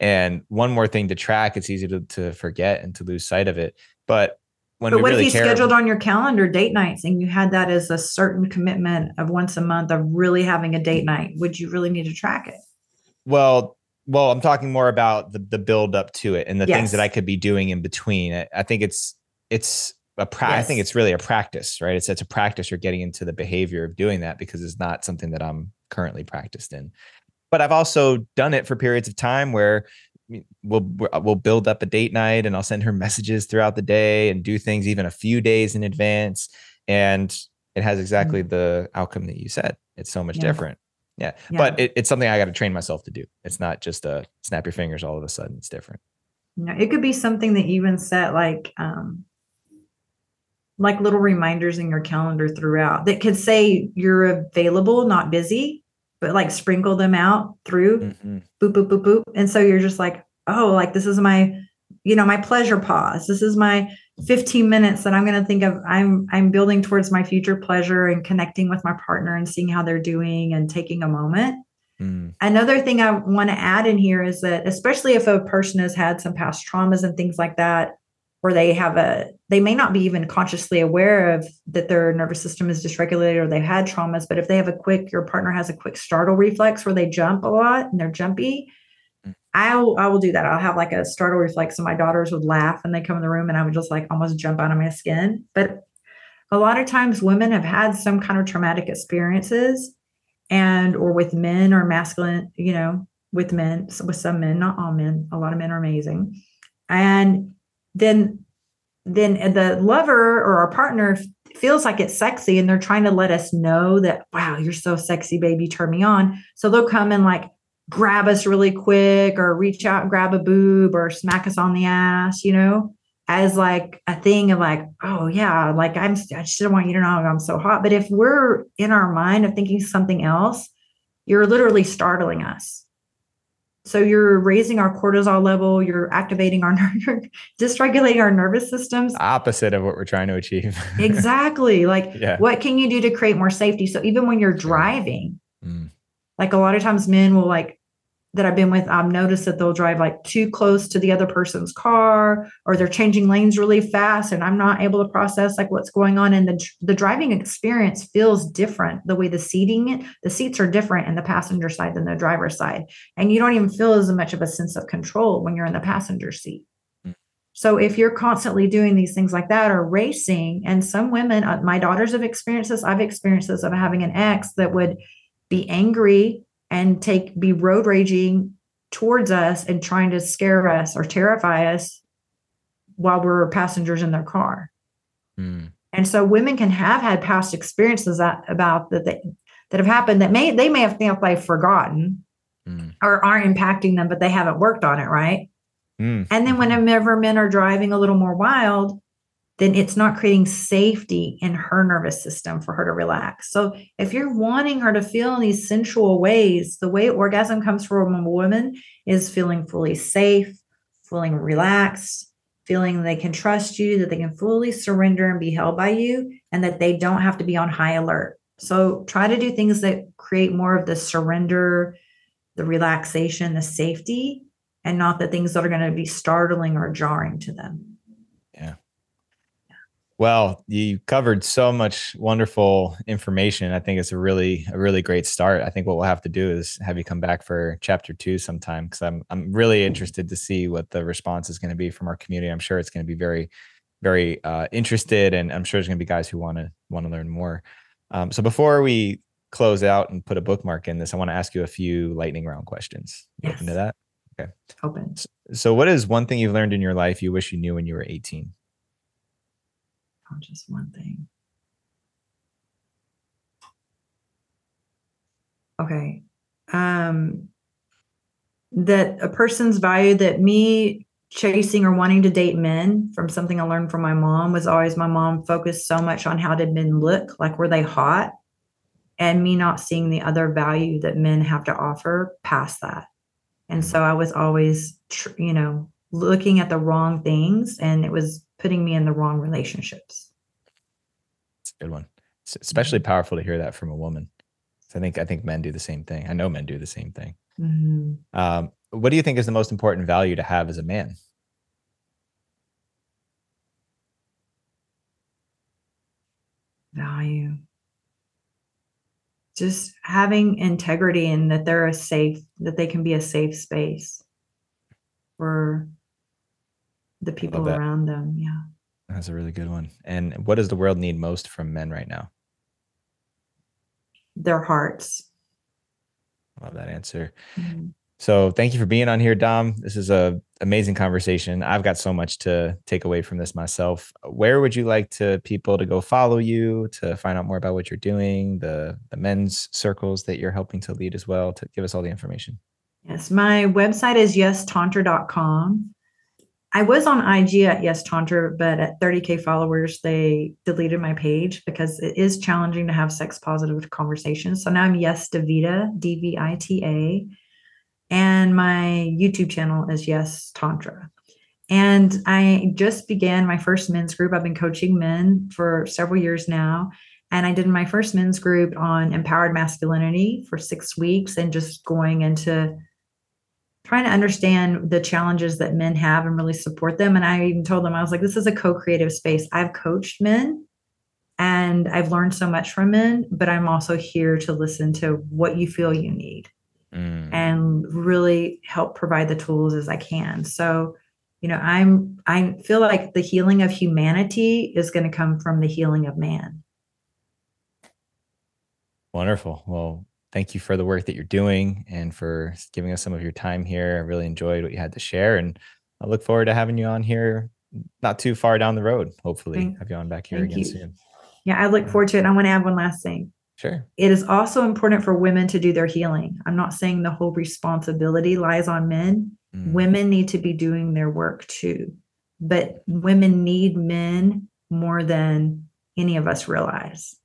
and one more thing to track. It's easy to, to forget and to lose sight of it. But when but what really if you scheduled on your calendar date nights and you had that as a certain commitment of once a month of really having a date night? Would you really need to track it? Well, well, I'm talking more about the the build up to it and the yes. things that I could be doing in between. I, I think it's it's a pra- yes. I think it's really a practice, right? It's it's a practice or getting into the behavior of doing that because it's not something that I'm currently practiced in. But I've also done it for periods of time where we'll we'll build up a date night and I'll send her messages throughout the day and do things even a few days in advance and it has exactly mm-hmm. the outcome that you said it's so much yeah. different yeah. yeah. But it, it's something I got to train myself to do. It's not just a snap your fingers all of a sudden. It's different. No, it could be something that you even set like um like little reminders in your calendar throughout that could say you're available, not busy, but like sprinkle them out through mm-hmm. boop, boop, boop, boop. And so you're just like, oh, like this is my, you know, my pleasure pause. This is my 15 minutes that I'm going to think of. I'm, I'm building towards my future pleasure and connecting with my partner and seeing how they're doing and taking a moment. Mm. Another thing I want to add in here is that, especially if a person has had some past traumas and things like that, or they have a they may not be even consciously aware of that their nervous system is dysregulated or they've had traumas but if they have a quick your partner has a quick startle reflex where they jump a lot and they're jumpy mm. I will, I will do that. I'll have like a startle reflex, and my daughters would laugh and they come in the room, and I would just like almost jump out of my skin. But a lot of times, women have had some kind of traumatic experiences, and or with men or masculine, you know, with men, with some men, not all men. A lot of men are amazing, and then then the lover or our partner feels like it's sexy and they're trying to let us know that wow you're so sexy baby turn me on. So they'll come and like grab us really quick or reach out and grab a boob or smack us on the ass you know as like a thing of like oh yeah like i'm i just want you to know i'm so hot. But if we're in our mind of thinking something else you're literally startling us so you're raising our cortisol level, you're activating our dysregulating our nervous systems. Opposite of what we're trying to achieve. exactly. Like yeah. what can you do to create more safety? So even when you're driving, mm. like a lot of times men will like that I've been with, I've noticed that they'll drive like too close to the other person's car or they're changing lanes really fast and I'm not able to process like what's going on. And the, the driving experience feels different. The way the seating, the seats are different in the passenger side than the driver's side. And you don't even feel as much of a sense of control when you're in the passenger seat. Hmm. So if you're constantly doing these things like that or racing, and some women, uh, my daughters have experienced this, I've experienced this of having an ex that would be angry and take be road raging towards us and trying to scare us or terrify us while we're passengers in their car. Mm. And so women can have had past experiences that, about that they, that have happened that may they may have think they've forgotten mm. or aren't impacting them, but they haven't worked on it, right? Mm. And then mm-hmm. whenever men are driving a little more wild, then it's not creating safety in her nervous system for her to relax. So if you're wanting her to feel in these sensual ways, the way orgasm comes from a woman is feeling fully safe, feeling relaxed, feeling they can trust you, that they can fully surrender and be held by you, and that they don't have to be on high alert. So try to do things that create more of the surrender, the relaxation, the safety, and not the things that are going to be startling or jarring to them. Well, you covered so much wonderful information. I think it's a really a really great start. I think what we'll have to do is have you come back for chapter 2 sometime cuz I'm I'm really interested to see what the response is going to be from our community. I'm sure it's going to be very very uh, interested and I'm sure there's going to be guys who want to want to learn more. Um, so before we close out and put a bookmark in this, I want to ask you a few lightning round questions. You yes. open to that? Okay. Open. So, so what is one thing you've learned in your life you wish you knew when you were 18? On just one thing. Okay. Um, that a person's value that me chasing or wanting to date men from something I learned from my mom was always my mom focused so much on how did men look, like were they hot? And me not seeing the other value that men have to offer past that. And so I was always, you know, looking at the wrong things and it was putting me in the wrong relationships. It's a good one. It's especially powerful to hear that from a woman. I think I think men do the same thing. I know men do the same thing. Mm-hmm. Um, what do you think is the most important value to have as a man? Value. Just having integrity and that they're a safe, that they can be a safe space for the people around them. Yeah. That's a really good one. And what does the world need most from men right now? Their hearts. Love that answer. Mm-hmm. So thank you for being on here, Dom. This is a amazing conversation. I've got so much to take away from this myself. Where would you like to people to go follow you to find out more about what you're doing, the the men's circles that you're helping to lead as well? To give us all the information. Yes, my website is yestantra.com. I was on IG at Yes Tantra, but at 30K followers, they deleted my page because it is challenging to have sex positive conversations. So now I'm Yes D'Vita, D V I T A. And my YouTube channel is Yes Tantra. And I just began my first men's group. I've been coaching men for several years now. And I did my first men's group on empowered masculinity for six weeks and just going into trying to understand the challenges that men have and really support them. And I even told them, I was like, this is a co creative space. I've coached men and I've learned so much from men, but I'm also here to listen to what you feel you need mm. and really help provide the tools as I can. So, you know, I'm, I feel like the healing of humanity is going to come from the healing of man. Wonderful. Well, thank you for the work that you're doing and for giving us some of your time here. I really enjoyed what you had to share, and I look forward to having you on here not too far down the road. Hopefully, thank, have you on back here again you. soon. Yeah, I look forward to it. I want to add one last thing. Sure. It is also important for women to do their healing. I'm not saying the whole responsibility lies on men. Mm. Women need to be doing their work too. But women need men more than any of us realize.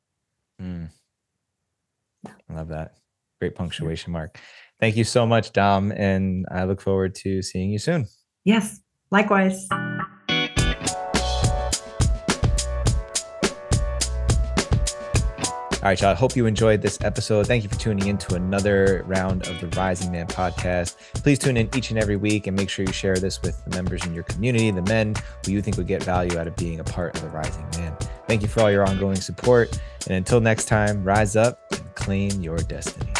Mm. I love that. Great punctuation mark. Thank you so much, Dom. And I look forward to seeing you soon. Yes, likewise. All right, y'all. I hope you enjoyed this episode. Thank you for tuning in to another round of the Rising Man podcast. Please tune in each and every week and make sure you share this with the members in your community, the men who you think would get value out of being a part of the Rising Man. Thank you for all your ongoing support. And until next time, rise up and claim your destiny.